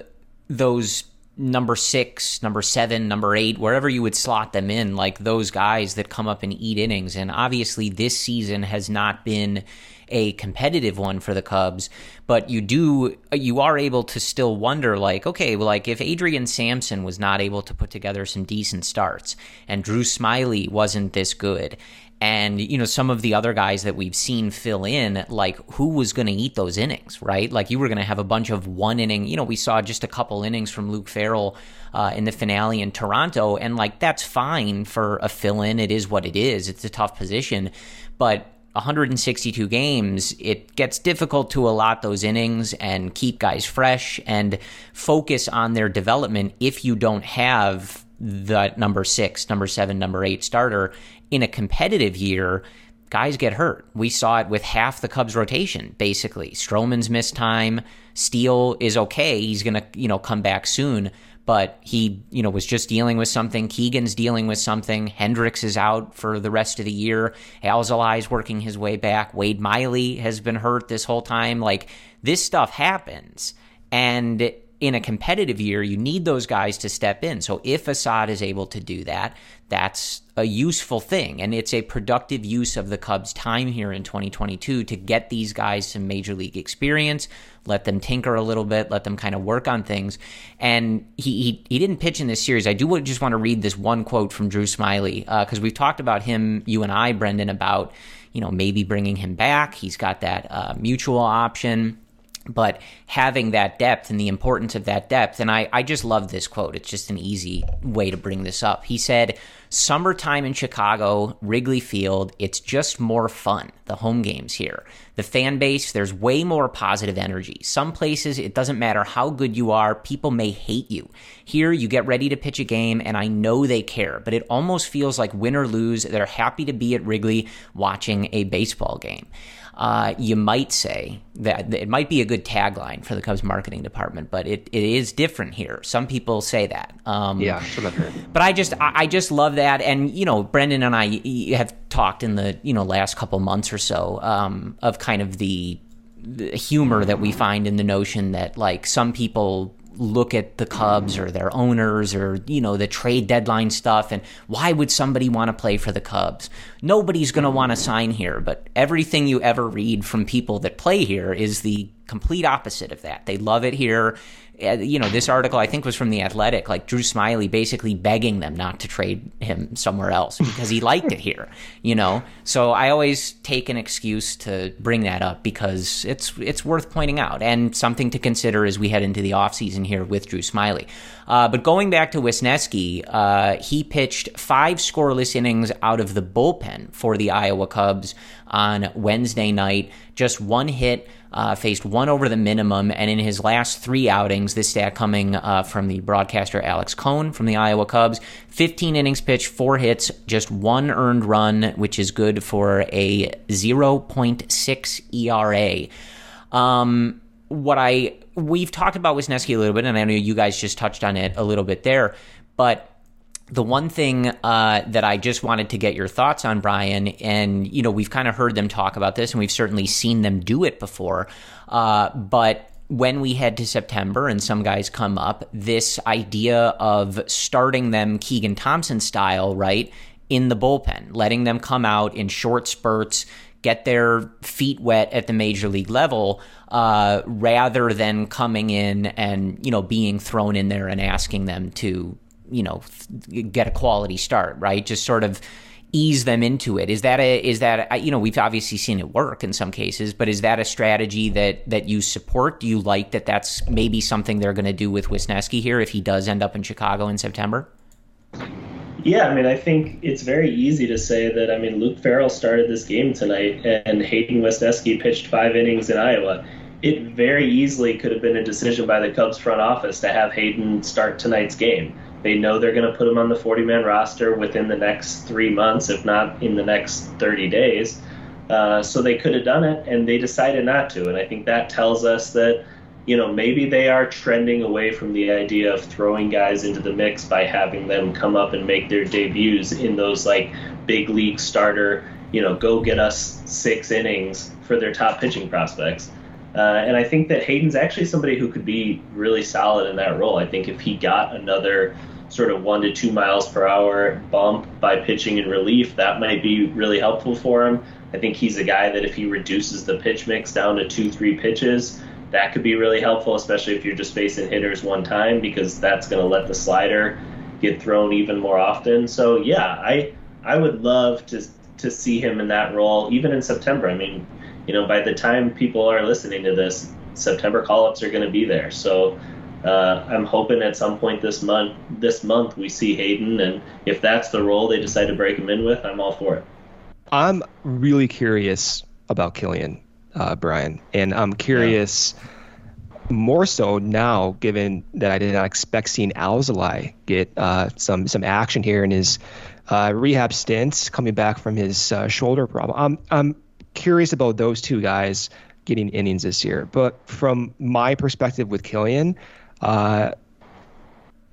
those number six, number seven, number eight, wherever you would slot them in, like those guys that come up and eat innings. And obviously, this season has not been a competitive one for the Cubs, but you do you are able to still wonder like okay, well like if Adrian Sampson was not able to put together some decent starts and Drew Smyly wasn't this good and you know some of the other guys that we've seen fill in like who was going to eat those innings right? Like you were going to have a bunch of one inning you know we saw just a couple innings from luke farrell uh, in the finale in toronto and like that's fine for a fill in it is what it is. It's a tough position. But 162 games, it gets difficult to allot those innings and keep guys fresh and focus on their development if you don't have the number six, number seven, number eight starter in a competitive year, guys get hurt. We saw it with half the Cubs rotation, basically. Stroman's missed time. Steele is okay. He's to, you know, come back soon, but he, you know, was just dealing with something. Keegan's dealing with something. Hendricks is out for the rest of the year. Alzolay's working his way back. Wade Miley has been hurt this whole time. Like, this stuff happens. And in a competitive year, you need those guys to step in. So if Assad is able to do that, that's a useful thing. And it's a productive use of the Cubs' time here in 2022 to get these guys some major league experience, let them tinker a little bit, let them kind of work on things. And he, he, he didn't pitch in this series. I do just want to read this one quote from Drew Smyly, because uh, we've talked about him, you and I, Brendan, about you know maybe bringing him back. He's got that uh, mutual option but having that depth and the importance of that depth. And I, I just love this quote. It's just an easy way to bring this up. He said, Summertime in Chicago, Wrigley Field, it's just more fun, the home games here. The fan base, there's way more positive energy. Some places, it doesn't matter how good you are, people may hate you. Here, you get ready to pitch a game, and I know they care, but it almost feels like win or lose, they're happy to be at Wrigley watching a baseball game uh, you might say that it might be a good tagline for the Cubs marketing department, but it, it is different here. Some people say that. Um, yeah, sure But I just I, I just love that, and you know, Brendan and I have talked in the you know last couple months or so um, of kind of the, the humor that we find in the notion that like some people look at the Cubs or their owners or, you know, the trade deadline stuff and why would somebody want to play for the Cubs? Nobody's going to want to sign here, but everything you ever read from people that play here is the complete opposite of that. They love it here. Uh, you know, this article I think was from the Athletic, like Drew Smyly basically begging them not to trade him somewhere else because he liked it here. You know, so I always take an excuse to bring that up because it's it's worth pointing out and something to consider as we head into the offseason here with Drew Smyly. Uh, but going back to Wesneski, uh, he pitched five scoreless innings out of the bullpen for the Iowa Cubs on Wednesday night. Just one hit, uh, faced one over the minimum, and in his last three outings, this stat coming uh, from the broadcaster Alex Cohn from the Iowa Cubs, 15 innings pitched, four hits, just one earned run, which is good for a 0.6 ERA. Um, what I we've talked about Wesneski a little bit, and I know you guys just touched on it a little bit there, but the one thing uh, that I just wanted to get your thoughts on, Bryan, and you know we've kind of heard them talk about this, and we've certainly seen them do it before. Uh, but when we head to September and some guys come up, this idea of starting them Keegan Thompson style, right, in the bullpen, letting them come out in short spurts, get their feet wet at the major league level, uh, rather than coming in and you know being thrown in there and asking them to you know get a quality start, right? Just sort of ease them into it. Is that a is that a, you know we've obviously seen it work in some cases, but is that a strategy that that you support? Do you like that? That's maybe something they're going to do with Wesneski here if he does end up in Chicago in September. Yeah, I mean, I think it's very easy to say that. I mean, Luke Farrell started this game tonight, and Hayden Wesneski pitched five innings in Iowa. It very easily could have been a decision by the Cubs front office to have Hayden start tonight's game they know they're going to put him on the 40 man roster within the next three months, if not in the next 30 days. Uh, so they could have done it, and they decided not to. And I think that tells us that, you know, maybe they are trending away from the idea of throwing guys into the mix by having them come up and make their debuts in those like big league starter, you know, go get us six innings for their top pitching prospects. Uh, and I think that Hayden's actually somebody who could be really solid in that role. I think if he got another sort of one to two miles per hour bump by pitching in relief, that might be really helpful for him. I think he's a guy that if he reduces the pitch mix down to two, three pitches, that could be really helpful, especially if you're just facing hitters one time, because that's going to let the slider get thrown even more often. So yeah, I I would love to to see him in that role, even in September. I mean, you know, by the time people are listening to this, September call-ups are going to be there. So uh, I'm hoping at some point this month, this month we see Hayden, and if that's the role they decide to break him in with, I'm all for it. I'm really curious about Kilian, uh, Bryan, and I'm curious yeah. more so now, given that I did not expect seeing Alzolay get uh, some some action here in his uh, rehab stints, coming back from his uh, shoulder problem. I'm I'm curious about those two guys getting innings this year. But from my perspective with Kilian, uh,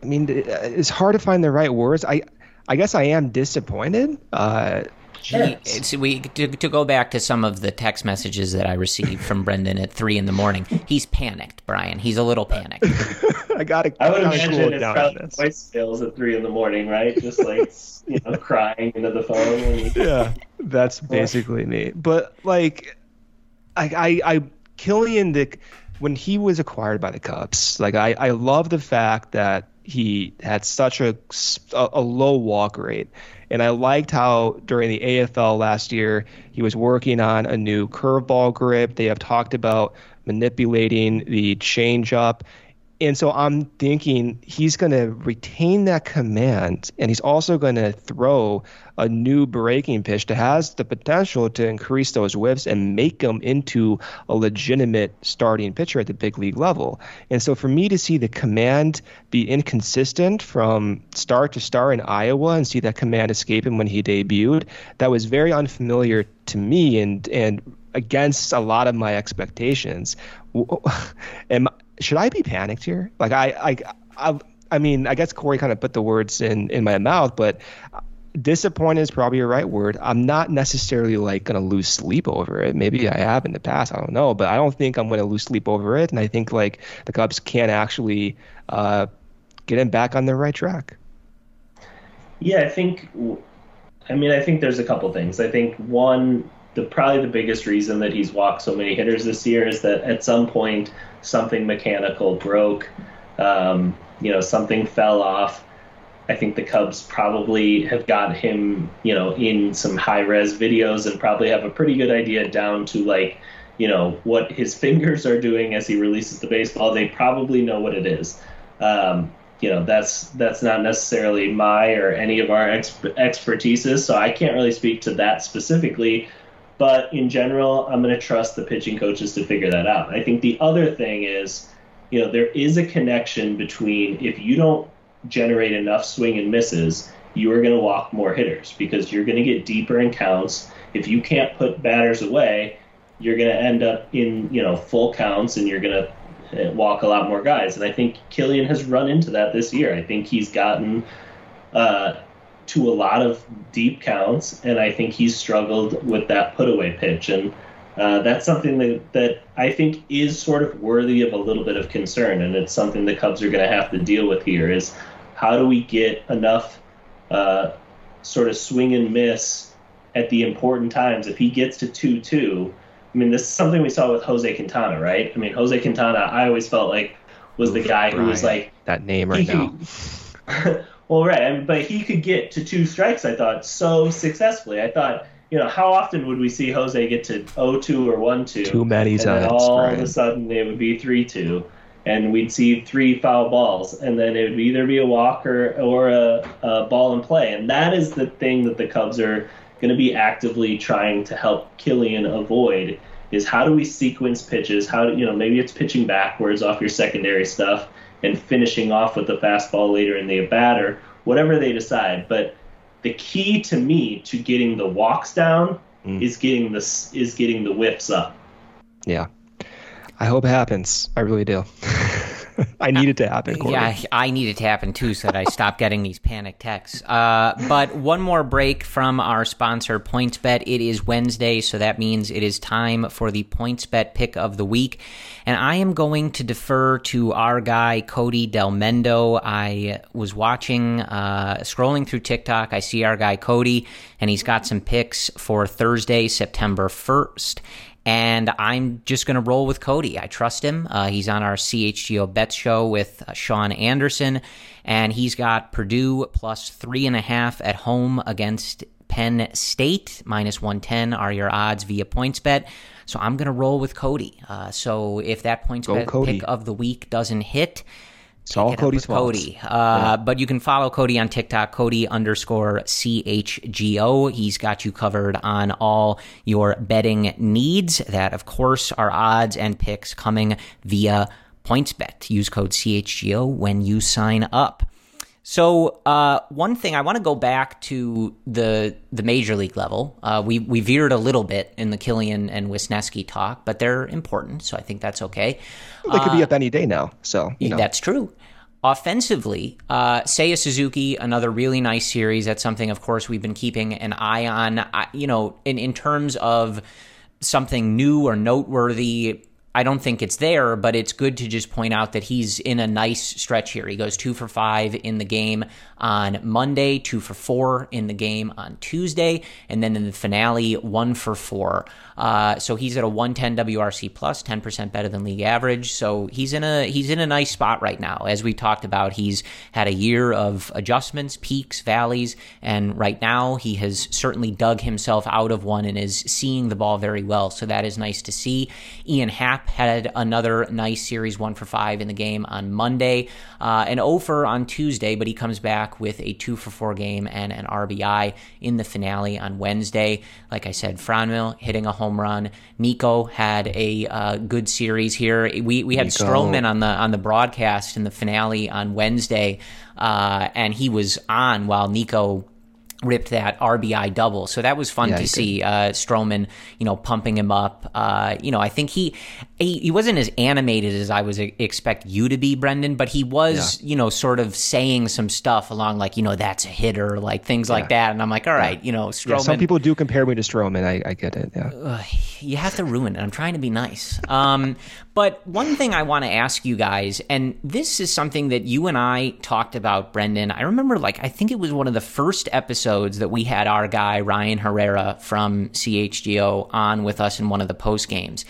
I mean, it's hard to find the right words. I, I guess I am disappointed. Uh, it's, we to, to, go back to some of the text messages that I received from Brendan at three in the morning. He's panicked, Bryan. He's a little panicked. I gotta. I would imagine cool it's probably voice fails at three in the morning, right? Just like you know, crying into the phone. yeah, that's basically me. But like, I, I, I Kilian Dick when he was acquired by the Cubs, like I, I love the fact that he had such a, a, a low walk rate. And I liked how during the AFL last year, he was working on a new curveball grip. They have talked about manipulating the changeup and so I'm thinking he's going to retain that command, and he's also going to throw a new breaking pitch that has the potential to increase those whiffs and make him into a legitimate starting pitcher at the big league level. And so for me to see the command be inconsistent from start to start in Iowa and see that command escape him when he debuted, that was very unfamiliar to me and and against a lot of my expectations. Am should I be panicked here? Like I, I, I, I mean, I guess Corey kind of put the words in in my mouth, but disappointed is probably a right word. I'm not necessarily like going to lose sleep over it. Maybe I have in the past. I don't know, but I don't think I'm going to lose sleep over it. And I think like the Cubs can actually uh, get him back on the right track. Yeah, I think. I mean, I think there's a couple things. I think one, the probably the biggest reason that he's walked so many hitters this year is that at some point something mechanical broke, um, you know, something fell off. I think the Cubs probably have got him, you know, in some high res videos and probably have a pretty good idea down to like, you know, what his fingers are doing as he releases the baseball. They probably know what it is. Um, you know, that's that's not necessarily my or any of our exp- expertises, so I can't really speak to that specifically. But in general, I'm going to trust the pitching coaches to figure that out. I think the other thing is, you know, there is a connection between if you don't generate enough swing and misses, you are going to walk more hitters because you're going to get deeper in counts. If you can't put batters away, you're going to end up in, you know, full counts and you're going to walk a lot more guys. And I think Kilian has run into that this year. I think he's gotten uh, to a lot of deep counts, and I think he's struggled with that put away pitch. And uh, that's something that, that I think is sort of worthy of a little bit of concern, and it's something the Cubs are going to have to deal with here. Is how do we get enough uh, sort of swing and miss at the important times? If he gets to two two, I mean, this is something we saw with Jose Quintana, right? I mean, Jose Quintana, I always felt like was the guy who was like that name right now. well, right, I mean, but he could get to two strikes. I thought so successfully. I thought, you know, how often would we see Jose get to 0-2 or 1-2? Too many and times. Then all right. of a sudden, it would be 3-2, and we'd see three foul balls, and then it would either be a walk or or a, a ball in play, and that is the thing that the Cubs are going to be actively trying to help Kilian avoid is how do we sequence pitches? How do you know maybe it's pitching backwards off your secondary stuff and finishing off with the fastball later in the at or whatever they decide. But the key to me to getting the walks down mm. is getting the is getting the whiffs up. Yeah, I hope it happens. I really do. I need it to happen. Yeah, I need it to happen too, so that I stop getting these panic texts. Uh, but one more break from our sponsor, PointsBet. It is Wednesday, so that means it is time for the PointsBet pick of the week, and I am going to defer to our guy Cody Delmendo. I was watching, uh, scrolling through TikTok. I see our guy Cody, and he's got some picks for Thursday, September first and I'm just going to roll with Cody. I trust him. Uh, he's on our CHGO Bet show with uh, Sean Anderson, and he's got Purdue plus three and a half at home against Penn State. Minus 110 are your odds via PointsBet. So I'm going to roll with Cody. Uh, so if that PointsBet pick of the week doesn't hit, it's all Cody's Cody. Uh, yeah. But you can follow Cody on TikTok, Cody underscore CHGO. He's got you covered on all your betting needs. That, of course, are odds and picks coming via PointsBet. Use code CHGO when you sign up. So uh, one thing I want to go back to the the major league level. Uh, we we veered a little bit in the Kilian and Wesneski talk, but they're important, so I think that's okay. Well, they could uh, be up any day now, so you know. that's true. Offensively, uh, Seiya Suzuki, another really nice series. That's something, of course, we've been keeping an eye on. I, you know, in in terms of something new or noteworthy I don't think it's there, but it's good to just point out that he's in a nice stretch here. He goes two for five in the game on Monday, two for four in the game on Tuesday, and then in the finale, one for four. Uh, so he's at a 110 WRC plus, 10% better than league average. So he's in a he's in a nice spot right now. As we talked about, he's had a year of adjustments, peaks, valleys, and right now he has certainly dug himself out of one and is seeing the ball very well. So that is nice to see. Ian Happ had another nice series, one for five in the game on Monday, uh, an over on Tuesday, but he comes back with a two for four game and an RBI in the finale on Wednesday. Like I said, Franmil hitting a home run. Nico had a uh, good series here. We we had Nico. Stroman on the on the broadcast in the finale on Wednesday, uh, and he was on while Nico ripped that RBI double. So that was fun yeah, to see uh, Stroman, you know, pumping him up. Uh, you know, I think he, he, he wasn't as animated as I was expect you to be, Brendan, but he was, yeah. you know, sort of saying some stuff along like, you know, that's a hitter, like things yeah. like that. And I'm like, all right, you know, Stroman. some people do compare me to Stroman. I, I get it. Yeah. Uh, you have to ruin it. I'm trying to be nice. Um, but one thing I want to ask you guys, and this is something that you and I talked about, Brendan. I remember, like, I think it was one of the first episodes that we had our guy, Ryan Herrera from CHGO, on with us in one of the post games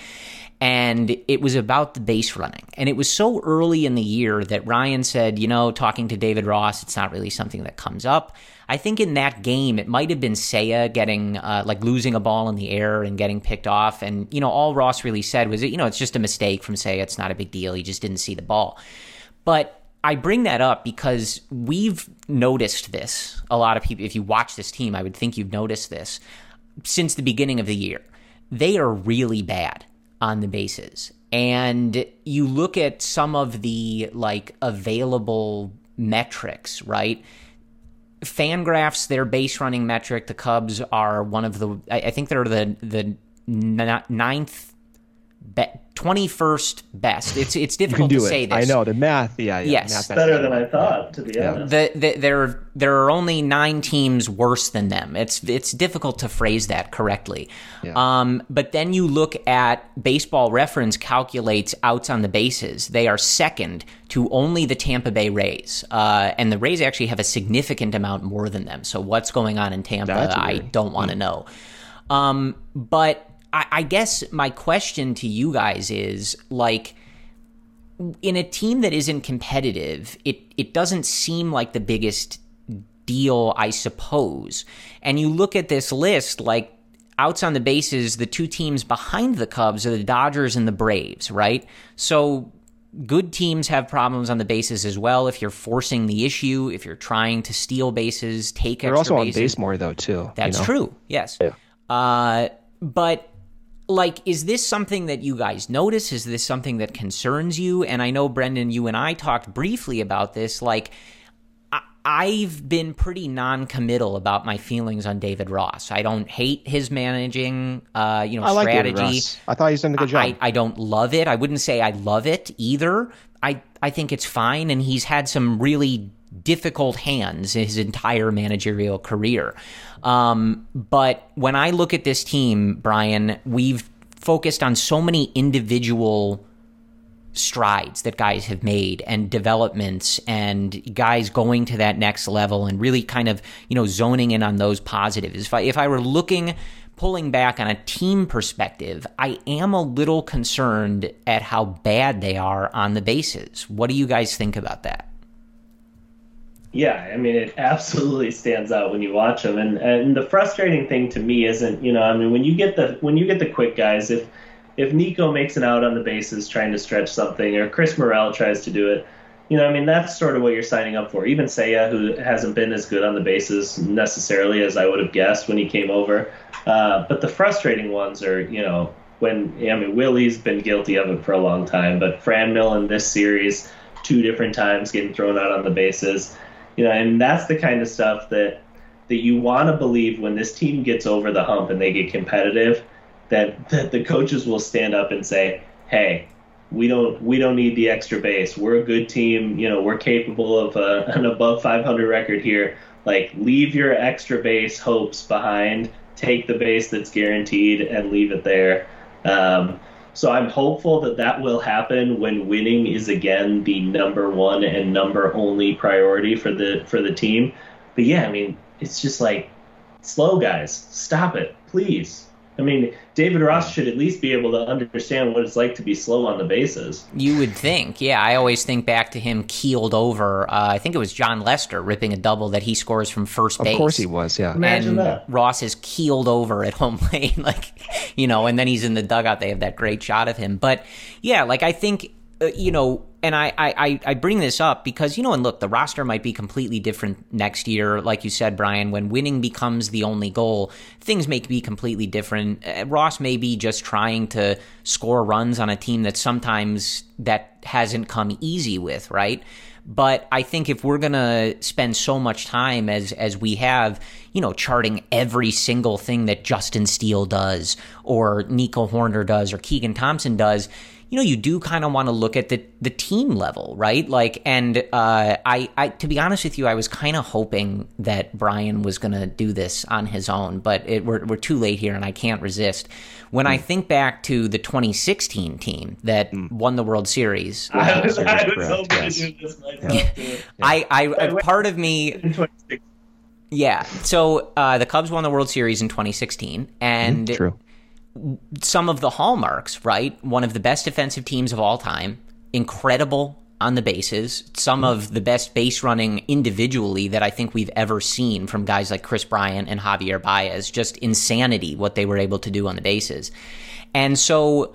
and it was about the base running. And it was so early in the year that Ryan said, you know, talking to David Ross, it's not really something that comes up. I think in that game, it might have been Seiya getting, uh, like losing a ball in the air and getting picked off. And, you know, all Ross really said was, you know, it's just a mistake from Seiya. It's not a big deal. He just didn't see the ball. But I bring that up because we've noticed this. A lot of people, if you watch this team, I would think you've noticed this since the beginning of the year. They are really bad on the bases. And you look at some of the like available metrics, right? Fangraphs, their base running metric, the Cubs are one of the, I think they're the the ninth 21st best. It's it's difficult to say it. this. I know the math. Yeah, yeah yes, math better than I thought. To be yeah. honest, the, the, there there are only nine teams worse than them. It's it's difficult to phrase that correctly. Yeah. Um, but then you look at Baseball Reference calculates outs on the bases. They are second to only the Tampa Bay Rays, uh, and the Rays actually have a significant amount more than them. So what's going on in Tampa? I don't want to mm. know. Um, but I, I guess my question to you guys is like in a team that isn't competitive, it it doesn't seem like the biggest deal, I suppose. And you look at this list, like outs on the bases, the two teams behind the Cubs are the Dodgers and the Braves, right? So good teams have problems on the bases as well. If you're forcing the issue, if you're trying to steal bases, take They're also bases. on base more though too. That's you know? true. Yes. Yeah. Uh, but like is this something that you guys notice is this something that concerns you and i know brendan you and i talked briefly about this like I've been pretty non-committal about my feelings on David Ross. I don't hate his managing, uh, you know, I strategy. Like I thought he's done a good job. I, I, don't love it. I wouldn't say I love it either. I I think it's fine, and he's had some really difficult hands his entire managerial career. Um, but when I look at this team, Bryan, we've focused on so many individual strides that guys have made and developments and guys going to that next level and really kind of, you know, zoning in on those positives. If I, if I were looking, pulling back on a team perspective, I am a little concerned at how bad they are on the bases. What do you guys think about that? Yeah, I mean, it absolutely stands out when you watch them, and and the frustrating thing to me isn't, you know, I mean, when you get the when you get the quick guys, if if Nico makes an out on the bases trying to stretch something, or Chris Morel tries to do it, you know, I mean, that's sort of what you're signing up for. Even Seiya, who hasn't been as good on the bases necessarily as I would have guessed when he came over, uh, but the frustrating ones are, you know, when I mean, Willie's been guilty of it for a long time, but Franmil in this series, two different times getting thrown out on the bases you know, and that's the kind of stuff that that you want to believe when this team gets over the hump and they get competitive, that that the coaches will stand up and say, "Hey, we don't we don't need the extra base. We're a good team. You know, we're capable of a, an above 500 record here. Like, leave your extra base hopes behind. Take the base that's guaranteed and leave it there." Um, so I'm hopeful that that will happen when winning is again the number one and number only priority for the for the team. But yeah, I mean, it's just like slow guys, stop it, please. I mean, David Ross should at least be able to understand what it's like to be slow on the bases. You would think, yeah. I always think back to him keeled over. Uh, I think it was Jon Lester ripping a double that he scores from first base. Of course he was, yeah. Imagine and that. Ross is keeled over at home plate, like you know, and then he's in the dugout. They have that great shot of him, but yeah, like I think uh, you know and I, I, I bring this up because, you know, and look, the roster might be completely different next year. Like you said, Bryan, when winning becomes the only goal, things may be completely different. Uh, Ross may be just trying to score runs on a team that sometimes that hasn't come easy with, right? But I think if we're gonna spend so much time as as we have, you know, charting every single thing that Justin Steele does, or Nico Hoerner does, or Keegan Thompson does, you know, you do kind of want to look at the the team level, right? Like, and uh, I, I, to be honest with you, I was kind of hoping that Bryan was going to do this on his own, but it, we're we're too late here, and I can't resist. When mm. I hmm. think back to the 2016 team that mm. won the World Series, I was, I was hoping yes. to do this myself. Yeah. Yeah. I, I, part of me. Yeah. So uh, the Cubs won the World Series in 2016, and mm, true some of the hallmarks, right? One of the best defensive teams of all time, incredible on the bases, some of the best base running individually that I think we've ever seen from guys like Kris Bryant and Javier Baez. Just insanity what they were able to do on the bases. And so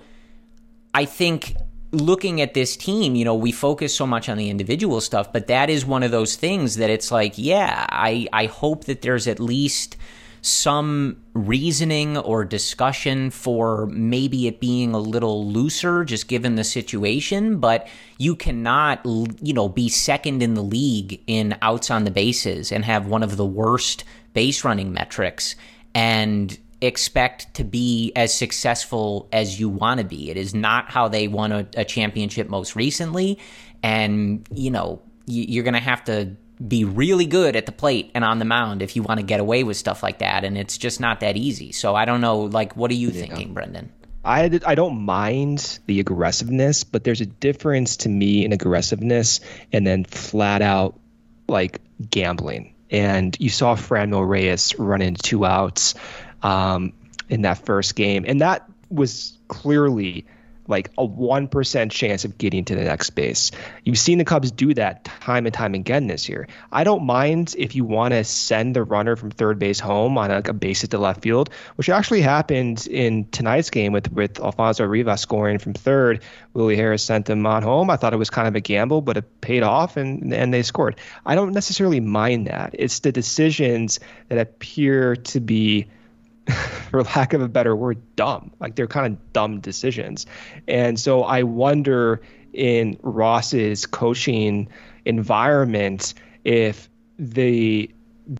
I think looking at this team, you know, we focus so much on the individual stuff, but that is one of those things that it's like, yeah, I, I hope that there's at least – some reasoning or discussion for maybe it being a little looser just given the situation but you cannot you know be second in the league in outs on the bases and have one of the worst base running metrics and expect to be as successful as you want to be. It is not how they won a, a championship most recently. And, you know, you're going to have to be really good at the plate and on the mound if you want to get away with stuff like that. And it's just not that easy. So I don't know. Like, what are you yeah. thinking, Brendan? I, I don't mind the aggressiveness, but there's a difference to me in aggressiveness and then flat out like gambling. And you saw Franmil Reyes run into two outs um, in that first game, and that was clearly like a 1% chance of getting to the next base. You've seen the Cubs do that time and time again this year. I don't mind if you want to send the runner from third base home on a, base the left field, which actually happened in tonight's game with, with Alfonso Rivas scoring from third. Willie Harris sent them on home. I thought it was kind of a gamble, but it paid off and, and they scored. I don't necessarily mind that. It's the decisions that appear to be – for lack of a better word, dumb. Like they're kind of dumb decisions. And so I wonder in Ross's coaching environment if the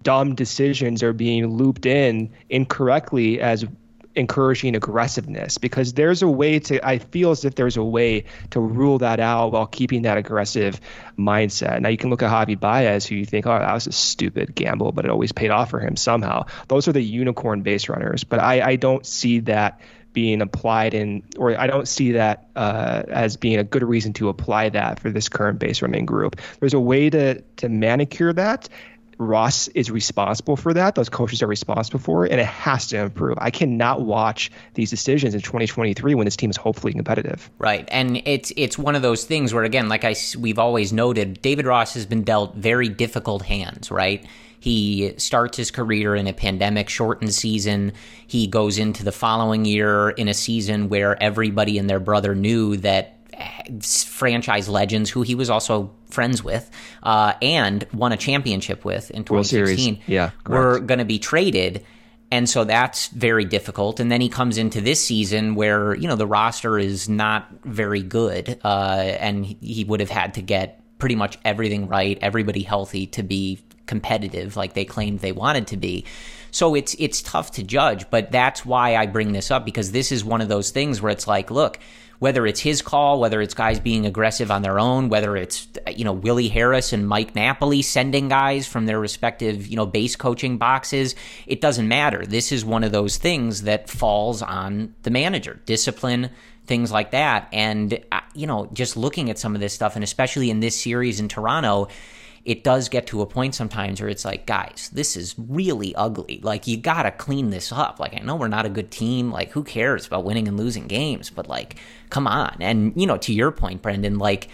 dumb decisions are being looped in incorrectly as encouraging aggressiveness because there's a way to I feel as if there's a way to rule that out while keeping that aggressive mindset. Now you can look at Javi Baez who you think, oh, that was a stupid gamble, but it always paid off for him somehow. Those are the unicorn base runners, but I, I don't see that being applied in, or I don't see that uh, as being a good reason to apply that for this current base running group. There's a way to to manicure that, Ross is responsible for that. Those coaches are responsible for it, and it has to improve. I cannot watch these decisions in 2023 when this team is hopefully competitive. Right, and it's it's one of those things where again, like I we've always noted, David Ross has been dealt very difficult hands. Right, he starts his career in a pandemic shortened season. He goes into the following year in a season where everybody and their brother knew that franchise legends who he was also friends with uh, and won a championship with in 2016 yeah, were going to be traded. And so that's very difficult. And then he comes into this season where, you know, the roster is not very good. Uh, and he would have had to get pretty much everything right, everybody healthy to be competitive like they claimed they wanted to be. So it's it's tough to judge, but that's why I bring this up because this is one of those things where it's like, look, whether it's his call, whether it's guys being aggressive on their own, whether it's you know Willie Harris and Mike Napoli sending guys from their respective you know base coaching boxes, it doesn't matter. This is one of those things that falls on the manager, discipline, things like that, and uh, you know just looking at some of this stuff, and especially in this series in Toronto it does get to a point sometimes where it's like, guys, this is really ugly. Like, you gotta clean this up. Like, I know we're not a good team. Like, who cares about winning and losing games? But, like, come on. And, you know, to your point, Brendan, like,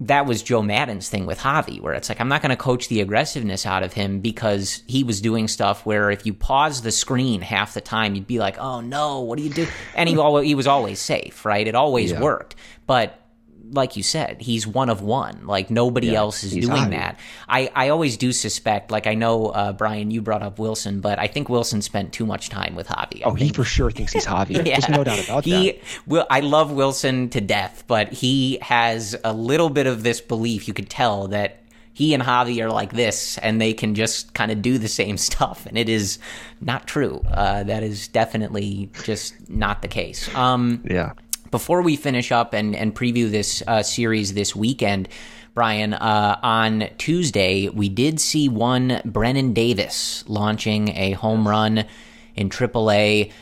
that was Joe Maddon's thing with Javi, where it's like, I'm not going to coach the aggressiveness out of him because he was doing stuff where if you pause the screen half the time, you'd be like, oh no, what do you do? And he, always, he was always safe, right? It always yeah. worked. But like you said, he's one of one. Like nobody yeah, else is doing that. I, I always do suspect, like I know, uh, Bryan, you brought up Willson, but I think Willson spent too much time with Javi. I oh, think. he for sure thinks he's Javi. yeah. There's no doubt about he, that. Will, I love Willson to death, but he has a little bit of this belief. You could tell that he and Javi are like this, and they can just kind of do the same stuff, and it is not true. Uh, that is definitely just not the case. Um, yeah before we finish up and, and preview this uh, series this weekend, Bryan, uh, on Tuesday, we did see one Brennen Davis launching a home run in AAA.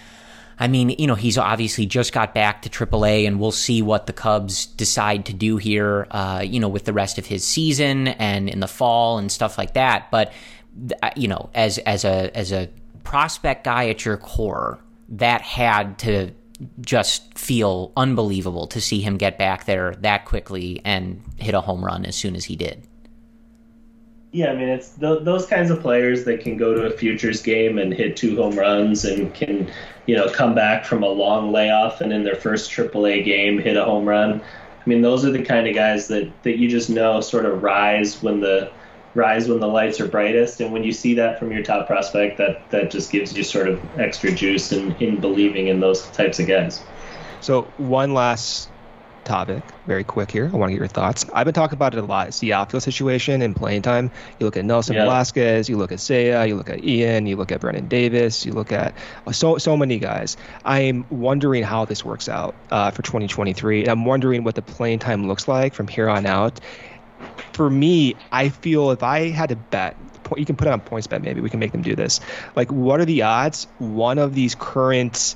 I mean, you know, he's obviously just got back to AAA, and we'll see what the Cubs decide to do here, uh, you know, with the rest of his season and in the fall and stuff like that. But uh, you know, as as a as a prospect guy at your core, that had to just feel unbelievable to see him get back there that quickly and hit a home run as soon as he did. Yeah, I mean it's th- those kinds of players that can go to a futures game and hit two home runs and can, you know, come back from a long layoff and in their first AAA game hit a home run. I mean, those are the kind of guys that that you just know sort of rise when the rise when the lights are brightest. And when you see that from your top prospect, that that just gives you sort of extra juice in, in believing in those types of guys. So one last topic very quick here. I want to get your thoughts. I've been talking about it a lot. It's the outfield situation in playing time. You look at Nelson yeah. Velazquez, you look at Seiya, you look at Ian, you look at Brennen Davis, you look at so so many guys. I'm wondering how this works out uh, for 2023, and I'm wondering what the playing time looks like from here on out. For me, I feel if I had to bet, you can put it on PointsBet. Maybe we can make them do this. Like, what are the odds one of these current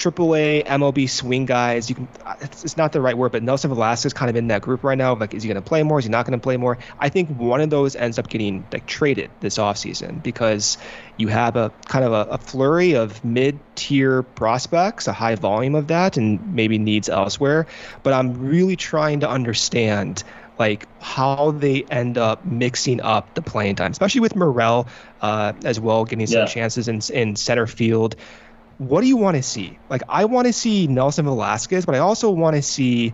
AAA MLB swing guys. You can uh, it's, not the right word, but Nelson Velazquez kind of in that group right now. Like, is he going to play more? Is he not going to play more? I think one of those ends up getting like traded this offseason because you have a kind of a, a flurry of mid-tier prospects, a high volume of that, and maybe needs elsewhere. But I'm really trying to understand like how they end up mixing up the playing time, especially with Morel uh, as well, getting some yeah. chances in, in center field what do you want to see? Like, I want to see Nelson Velazquez, but I also want to see,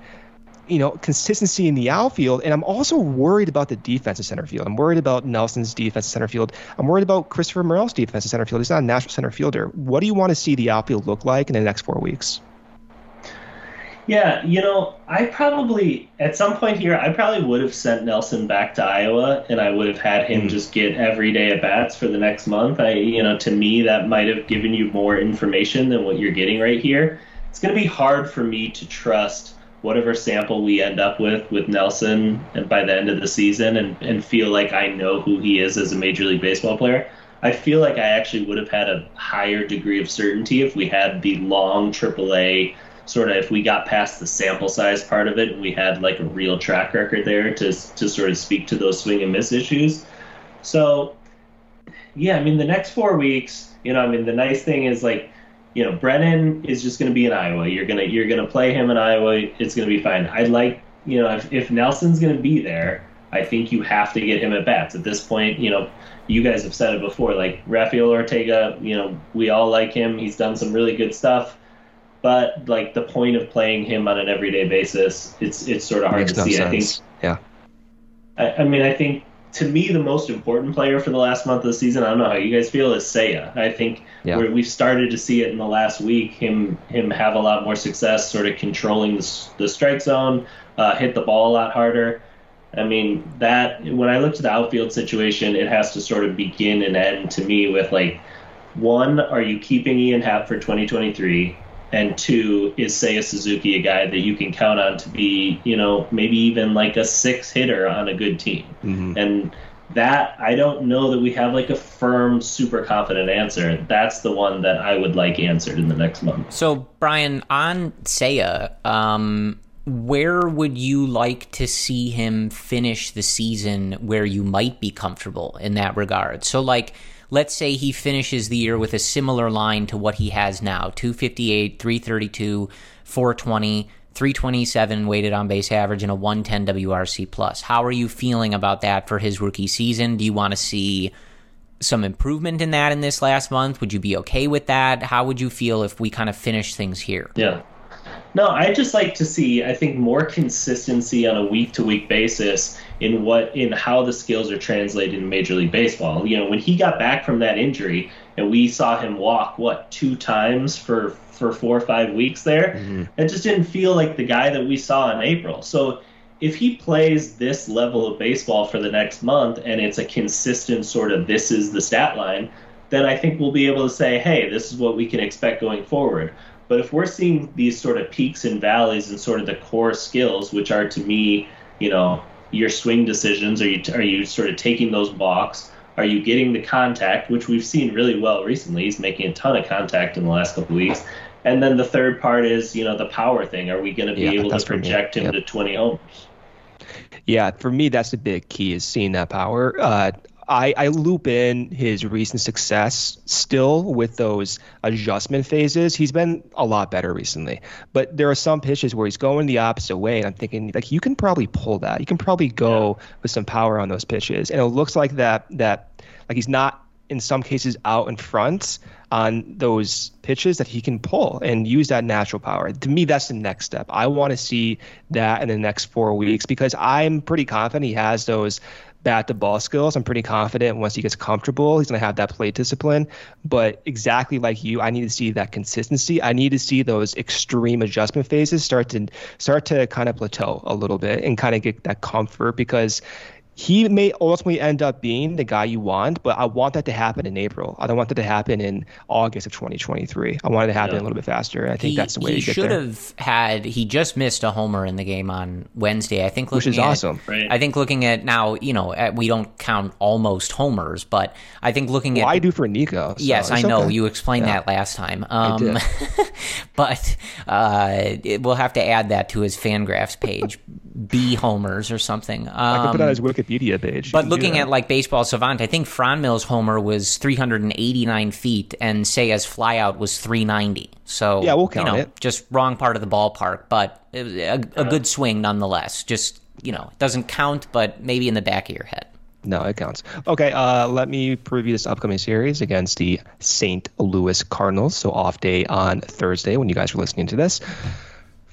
you know, consistency in the outfield. And I'm also worried about the defense of center field. I'm worried about Nelson's defense of center field. I'm worried about Christopher Morel's defense of center field. He's not a natural center fielder. What do you want to see the outfield look like in the next four weeks? Yeah, you know, I probably at some point here I probably would have sent Nelson back to Iowa and I would have had him mm. just get every day at bats for the next month. I you know, to me that might have given you more information than what you're getting right here. It's going to be hard for me to trust whatever sample we end up with with Nelson and by the end of the season and, and feel like I know who he is as a major league baseball player. I feel like I actually would have had a higher degree of certainty if we had the long AAA sort of if we got past the sample size part of it and we had like a real track record there to to sort of speak to those swing and miss issues. So yeah, I mean the next four weeks, you know, I mean the nice thing is like, you know, Brennen is just going to be in Iowa. You're gonna you're gonna play him in Iowa. It's going to be fine. I'd like you know if if Nelson's going to be there, I think you have to get him at bats. At this point, you know, you guys have said it before. Like Rafael Ortega, you know, we all like him. He's done some really good stuff but like the point of playing him on an everyday basis, it's it's sort of hard Makes to no see. Sense. I think. Yeah. I, I, mean, I think to me the most important player for the last month of the season. I don't know how you guys feel is Seiya. I think yeah. we've started to see it in the last week. Him him have a lot more success, sort of controlling the, the strike zone, uh, hit the ball a lot harder. I mean that when I look to the outfield situation, it has to sort of begin and end to me with like, one, are you keeping Ian Happ for 2023? And two is Seiya Suzuki a guy that you can count on to be you know maybe even like a six hitter on a good team? Mm-hmm. and that I don't know that we have like a firm super confident answer. That's the one that I would like answered in the next month. So Bryan on Seiya um where would you like to see him finish the season where you might be comfortable in that regard? So like let's say he finishes the year with a similar line to what he has now 258, 332, 420. 327 weighted on base average and a 110 WRC plus. How are you feeling about that for his rookie season? Do you want to see some improvement in that in this last month? Would you be okay with that? How would you feel if we kind of finish things here? Yeah. No, I just like to see, I think, more consistency on a week to week basis in what in how the skills are translated in Major League Baseball. You know, when he got back from that injury and we saw him walk what two times for for four or five weeks there, mm-hmm. it just didn't feel like the guy that we saw in April. So if he plays this level of baseball for the next month and it's a consistent sort of this is the stat line, then I think we'll be able to say, hey, this is what we can expect going forward. But if we're seeing these sort of peaks and valleys and sort of the core skills, which are to me, you know, your swing decisions? Are you are you sort of taking those walks? Are you getting the contact, which we've seen really well recently? He's making a ton of contact in the last couple of weeks. And then the third part is, you know, the power thing. Are we going to be yeah, able to project him to 20 homers? Yeah, for me, that's the big key is seeing that power. Uh, I, I loop in his recent success still with those adjustment phases. He's been a lot better recently, but there are some pitches where he's going the opposite way, and I'm thinking like you can probably pull that. You can probably go yeah. with some power on those pitches, and it looks like that that like he's not in some cases out in front on those pitches that he can pull and use that natural power. To me, that's the next step. I want to see that in the next four weeks because I'm pretty confident he has those bat to ball skills. I'm pretty confident once he gets comfortable, he's going to have that play discipline. But exactly like you, I need to see that consistency. I need to see those extreme adjustment phases start to start to kind of plateau a little bit and kind of get that comfort because he may ultimately end up being the guy you want, but I want that to happen in April. I don't want that to happen in August of 2023. I want it to happen yeah. a little bit faster. I think he, that's the way he should have had. He just missed a homer in the game on Wednesday. I think, which is at, awesome. Right. I think looking at now, you know, we don't count almost homers, but I think looking well, at I do for Nico. So yes, I know okay. you explained yeah. that last time. Um, but uh, it, we'll have to add that to his Fangraphs page. B homers or something. Um, I can put on his Wikipedia page. But looking at like Baseball Savant, I think Franmil's homer was 389 feet, and Seiya's flyout was 390. So yeah, we'll count you know, it. Just wrong part of the ballpark, but a, a good swing nonetheless. Just you know, it doesn't count, but maybe in the back of your head. No, it counts. Okay, uh, let me preview this upcoming series against the St. Louis Cardinals. So off day on Thursday when you guys are listening to this.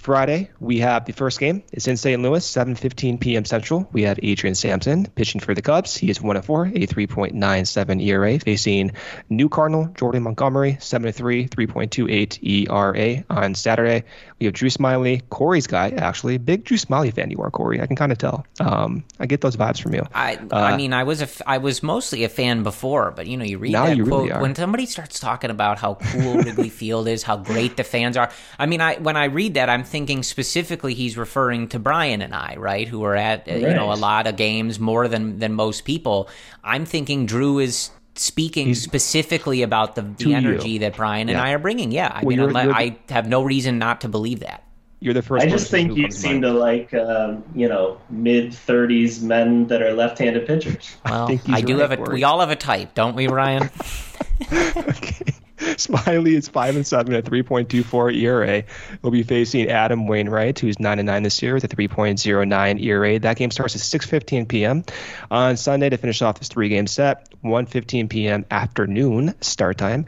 Friday, we have the first game. It's in St. Louis, 7:15 p.m. Central. We have Adrian Sampson pitching for the Cubs. He is 1 4, a 3.97 ERA, facing new Cardinal Jordan Montgomery, 7 3, 3.28 ERA on Saturday. We have Drew Smyly, Corey's guy, actually. Big Drew Smyly fan you are, Corey. I can kind of tell. Um, I get those vibes from you. I, uh, I mean, I was a, I was mostly a fan before, but you know, you read that you quote really when somebody starts talking about how cool Wrigley Field is, how great the fans are. I mean, I when I read that, I'm thinking specifically he's referring to Bryan and I, right, who are at right. you know a lot of games more than than most people. I'm thinking Drew is speaking he's, specifically about the, the energy you. that Bryan and yeah. I are bringing. Yeah, I well, mean, you're, you're I have no reason not to believe that. You're the first. I just think you seem to like, um, you know, mid thirties men that are left-handed pitchers. Well, I, I do right, have a. We all have a type, don't we, Ryan? okay. Smyly is five and seven at 3.24 ERA. He'll be facing Adam Wainwright, who's nine and nine this year with a 3.09 ERA. That game starts at 6:15 p.m. on Sunday to finish off this three-game set. 1:15 p.m. afternoon start time.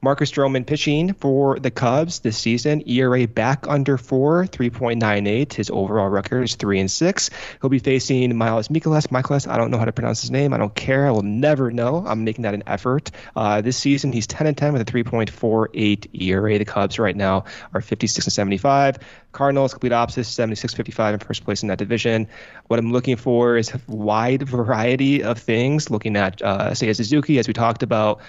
Marcus Stroman pitching for the Cubs this season. ERA back under four, 3.98. His overall record is three and six. He'll be facing Miles Mikolas. Mikolas, I don't know how to pronounce his name. I don't care. I will never know. I'm making that an effort. Uh, this season, he's 10 and 10 with a 3.48 ERA. The Cubs right now are 56 and 75. Cardinals, complete opposite, 76 55 in first place in that division. What I'm looking for is a wide variety of things, looking at, uh, Seiya Suzuki, as we talked about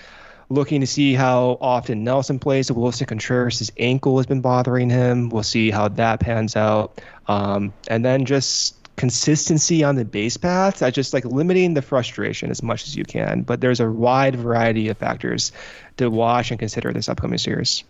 looking to see how often Nelson plays. Willson Contreras' ankle has been bothering him. We'll see how that pans out. Um, and then just consistency on the base paths. I just like limiting the frustration as much as you can. But there's a wide variety of factors to watch and consider this upcoming series.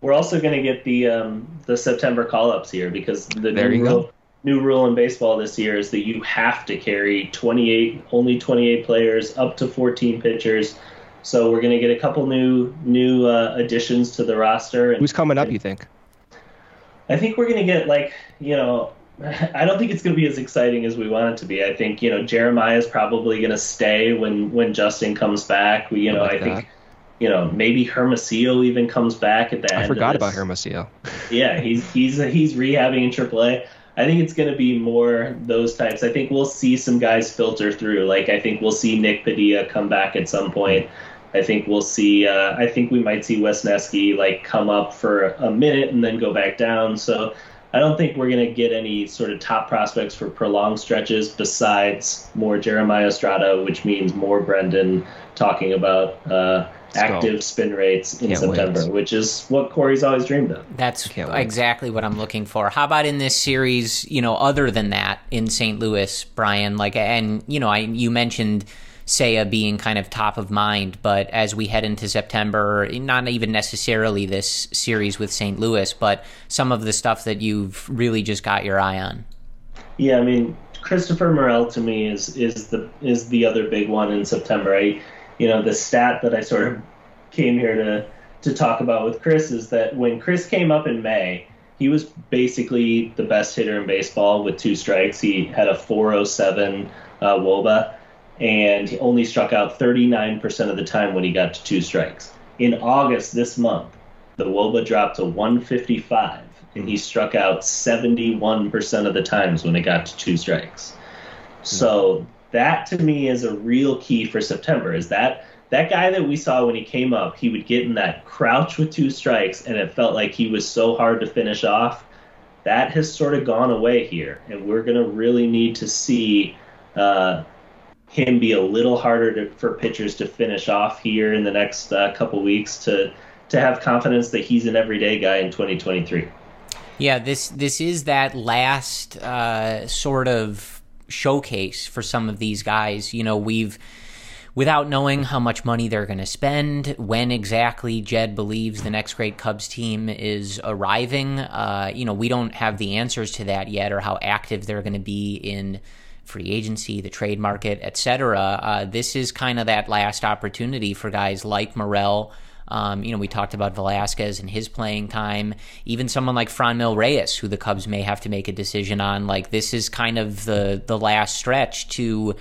We're also going to get the um, the September call ups here because the there new rule, new rule in baseball this year is that you have to carry 28 only 28 players up to 14 pitchers so we're going to get a couple new new uh, additions to the roster. Who's coming up? You think? I think we're going to get like you know. I don't think it's going to be as exciting as we want it to be. I think you know Jeremiah is probably going to stay when when Justin comes back. We you know I, like I think you know maybe Hermosillo even comes back at the I end. I forgot about Hermosillo. yeah, he's he's he's rehabbing in AAA. I think it's going to be more those types. I think we'll see some guys filter through. Like I think we'll see Nick Padilla come back at some point. I think we'll see. Uh, I think we might see Wesneski like come up for a minute and then go back down. So I don't think we're going to get any sort of top prospects for prolonged stretches besides more Jeremiah Estrada, which means more Brendan talking about uh, active spin rates in Can't September, wait. which is what Corey's always dreamed of. That's exactly what I'm looking for. How about in this series, you know, other than that in St. Louis, Bryan, like, and, you know, I, you mentioned – Seiya being kind of top of mind. But as we head into September, not even necessarily this series with St. Louis, but some of the stuff that you've really just got your eye on. Yeah, I mean, Christopher Morel to me is is the is the other big one in September. I, you know, the stat that I sort of came here to to talk about with Chris is that when Chris came up in May, he was basically the best hitter in baseball with two strikes. He had a 407 uh, WOBA and he only struck out 39% of the time when he got to two strikes. In August this month, the WOBA dropped to 155, and he struck out 71% of the times when it got to two strikes. So that to me is a real key for September. Is that that guy that we saw when he came up, he would get in that crouch with two strikes, and it felt like he was so hard to finish off. That has sort of gone away here, and we're going to really need to see uh, him be a little harder to, for pitchers to finish off here in the next uh, couple weeks to to have confidence that he's an everyday guy in 2023. Yeah, this this is that last uh, sort of showcase for some of these guys. You know, we've without knowing how much money they're going to spend, when exactly Jed believes the next great Cubs team is arriving. Uh, you know, we don't have the answers to that yet, or how active they're going to be in free agency, the trade market, etc. Uh, this is kind of that last opportunity for guys like Morel. Um, you know, we talked about Velazquez and his playing time. Even someone like Franmil Reyes, who the Cubs may have to make a decision on. Like this is kind of the the last stretch to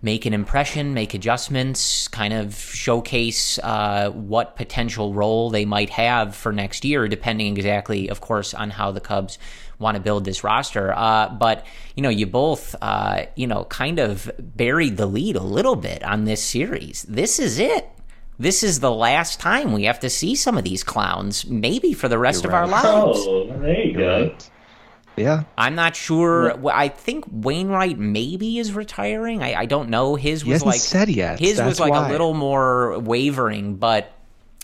make an impression, make adjustments, kind of showcase uh, what potential role they might have for next year, depending exactly, of course, on how the Cubs want to build this roster. Uh, but you know, you both, uh, you know, kind of buried the lead a little bit on this series. This is it. This is the last time we have to see some of these clowns, maybe for the rest You're of right. our lives. Oh, there you go. Right. Yeah. I'm not sure. Yeah. I think Wainwright maybe is retiring. I, I don't know. His was like said yet. His That's was like why. a little more wavering, but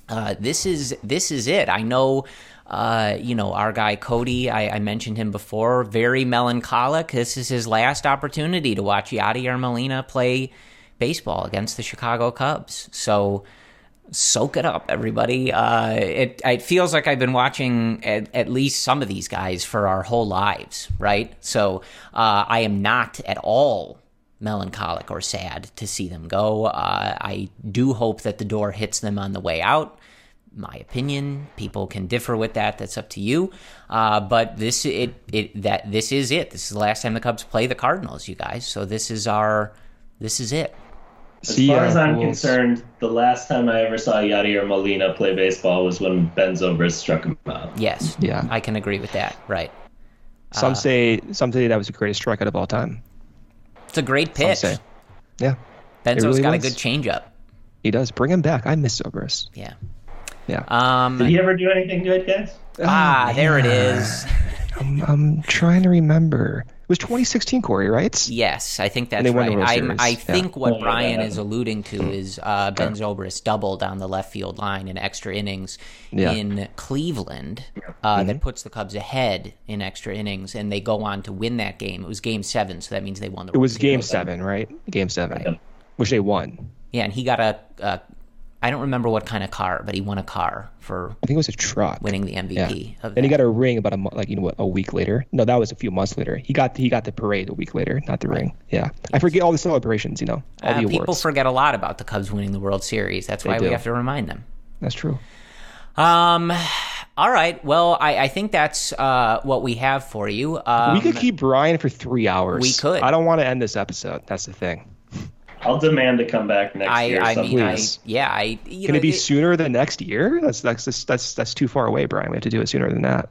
uh, this is this is it. I know. Uh, you know, our guy Cody, I, I, mentioned him before, very melancholic. This is his last opportunity to watch Yadier Molina play baseball against the Chicago Cubs. So soak it up, everybody. Uh, it it feels like I've been watching at, at, least some of these guys for our whole lives, right? So uh, I am not at all melancholic or sad to see them go. Uh, I do hope that the door hits them on the way out. My opinion, people can differ with that. That's up to you. Uh, but this it it that this is it. This is the last time the Cubs play the Cardinals, you guys. So this is our this is it. As See far as I'm concerned, the last time I ever saw Yadier Molina play baseball was when Ben Zobrist struck him out. Yes. Yeah. I can agree with that. Right. Some uh, say some say that was the greatest strikeout of all time. It's a great pitch. Yeah. Benzo's really got was. a good changeup. He does. Bring him back. I miss Zobrist. Yeah. Yeah. Um, Did he ever do anything good, guys? Ah, oh, there it is. I'm, I'm trying to remember. It was 2016, Corey, right? Yes, I think that's right. I, I think yeah. what Brian is alluding to is uh, Ben Zobrist doubled on the left field line in extra innings yeah. in Cleveland uh, mm-hmm. that puts the Cubs ahead in extra innings, and they go on to win that game. It was Game Seven, so that means they won the. It was Game Seven, right? Game Seven, right. which they won. Yeah, and he got a, a I don't remember what kind of car, but he won a car for. I think it was a truck. Winning the MVP. Yeah. and he got a ring about a like you know what, a week later. No, that was a few months later. He got he got the parade a week later, not the right. ring. Yeah, I forget all the celebrations. You know, all uh, the awards. People forget a lot about the Cubs winning the World Series. That's why we have to remind them. That's true. Um. All right. Well, I, I think that's uh, what we have for you. Um, we could keep Brian for three hours. We could. I don't want to end this episode. That's the thing. I'll demand to come back next I, year. I mean, I, yeah, I. Can know, it be it, sooner than next year? That's that's that's that's too far away, Bryan. We have to do it sooner than that.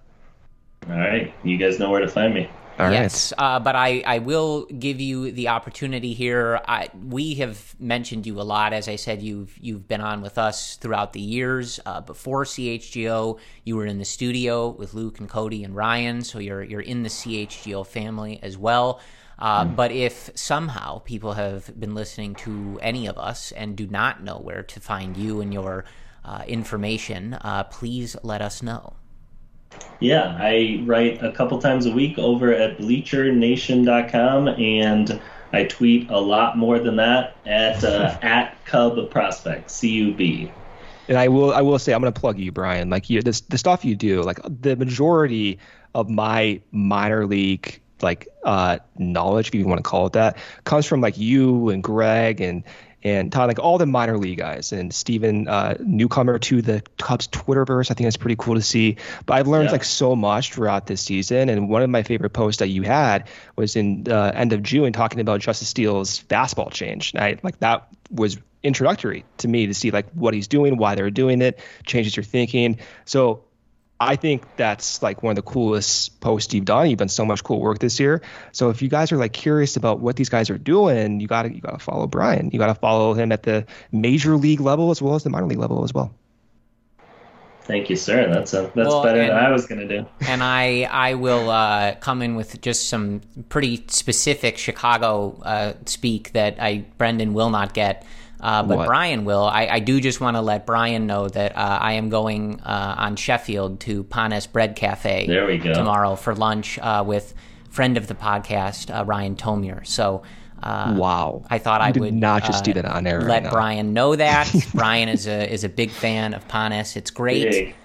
All right, you guys know where to find me. All yes, right. uh, but I, I will give you the opportunity here. I, we have mentioned you a lot, as I said. You've you've been on with us throughout the years. Uh, before CHGO, you were in the studio with Luke and Cody and Ryan, so you're you're in the CHGO family as well. Uh, mm. But if somehow people have been listening to any of us and do not know where to find you and your uh, information, uh, please let us know. Yeah, I write a couple times a week over at BleacherNation.com, and I tweet a lot more than that at uh, at Cub Prospect C U B. And I will I will say I'm going to plug you, Bryan. Like you, this the stuff you do, like the majority of my minor league like uh, knowledge, if you want to call it that, comes from like you and Greg and and Todd, like all the minor league guys, and Steven, uh, newcomer to the Cubs Twitterverse. I think that's pretty cool to see. But I've learned yeah. like so much throughout this season, and one of my favorite posts that you had was in uh, end of June talking about Justin Steele's fastball change. And I like that was introductory to me to see like what he's doing, why they're doing it, changes your thinking. So I think that's like one of the coolest posts you've done. You've done so much cool work this year. So if you guys are like curious about what these guys are doing, you gotta you gotta follow Bryan. You gotta follow him at the major league level as well as the minor league level as well. Thank you, sir. That's a, that's well, better and, than I was going to do. And I I will uh, come in with just some pretty specific Chicago uh, speak that I Brendan will not get. Uh, but what? Bryan will. I, I do just want to let Bryan know that uh, I am going uh, on Sheffield to Panes Bread Cafe there we go. tomorrow for lunch uh, with friend of the podcast Ryan Tomier. So uh, wow! I thought you I would not just uh, do that on air. Let right Bryan know that Bryan is a is a big fan of Panes. It's great. Big.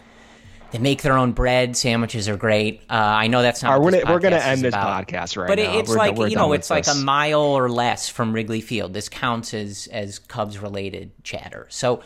They make their own bread. Sandwiches are great. Uh, I know that's not. we're, we're going to end this about, podcast right but now. But it's we're, like we're you know, it's like this. a mile or less from Wrigley Field. This counts as as Cubs related chatter. So.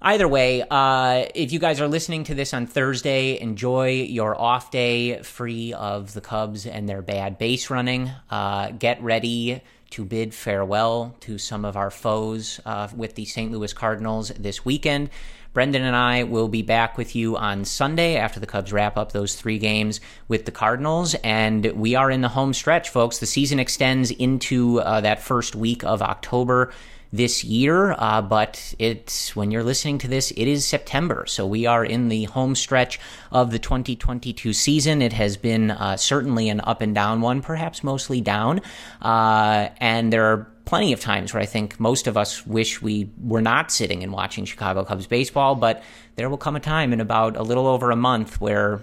Either way, uh, if you guys are listening to this on Thursday, enjoy your off day free of the Cubs and their bad base running. Uh, get ready to bid farewell to some of our foes uh, with the St. Louis Cardinals this weekend. Brendan and I will be back with you on Sunday after the Cubs wrap up those three games with the Cardinals. And we are in the home stretch, folks. The season extends into uh, that first week of October this year, uh, but it's when you're listening to this, it is September. So we are in the home stretch of the 2022 season. It has been uh, certainly an up and down one, perhaps mostly down. Uh, and there are plenty of times where I think most of us wish we were not sitting and watching Chicago Cubs baseball, but there will come a time in about a little over a month where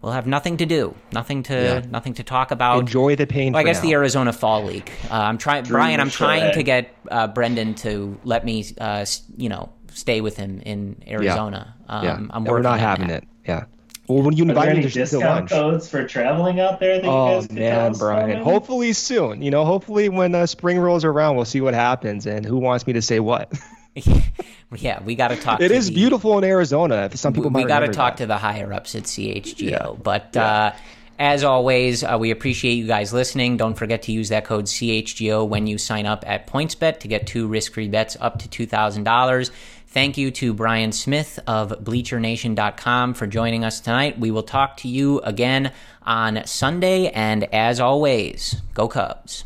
we'll have nothing to do, nothing to yeah. nothing to talk about. Enjoy the pain. Well, I guess now. the Arizona Fall League. Uh, I'm trying, Bryan. I'm trying to get uh, Brendan to let me, uh, you know, stay with him in Arizona. Yeah. Um, yeah. I'm working. We're not having that. it. Yeah. Well, when you invite me to discount codes for traveling out there, that oh, you guys man, Bryan. Hopefully soon. You know, hopefully when uh, spring rolls around, we'll see what happens and who wants me to say what. yeah, we got to talk. It to is the, beautiful in Arizona. Some people might. we got to talk that. to the higher ups at CHGO. Yeah. But yeah. Uh, as always, uh, we appreciate you guys listening. Don't forget to use that code CHGO when you sign up at PointsBet to get two risk-free bets up to two thousand dollars. Thank you to Bryan Smith of BleacherNation.com for joining us tonight. We will talk to you again on Sunday, and as always, go Cubs.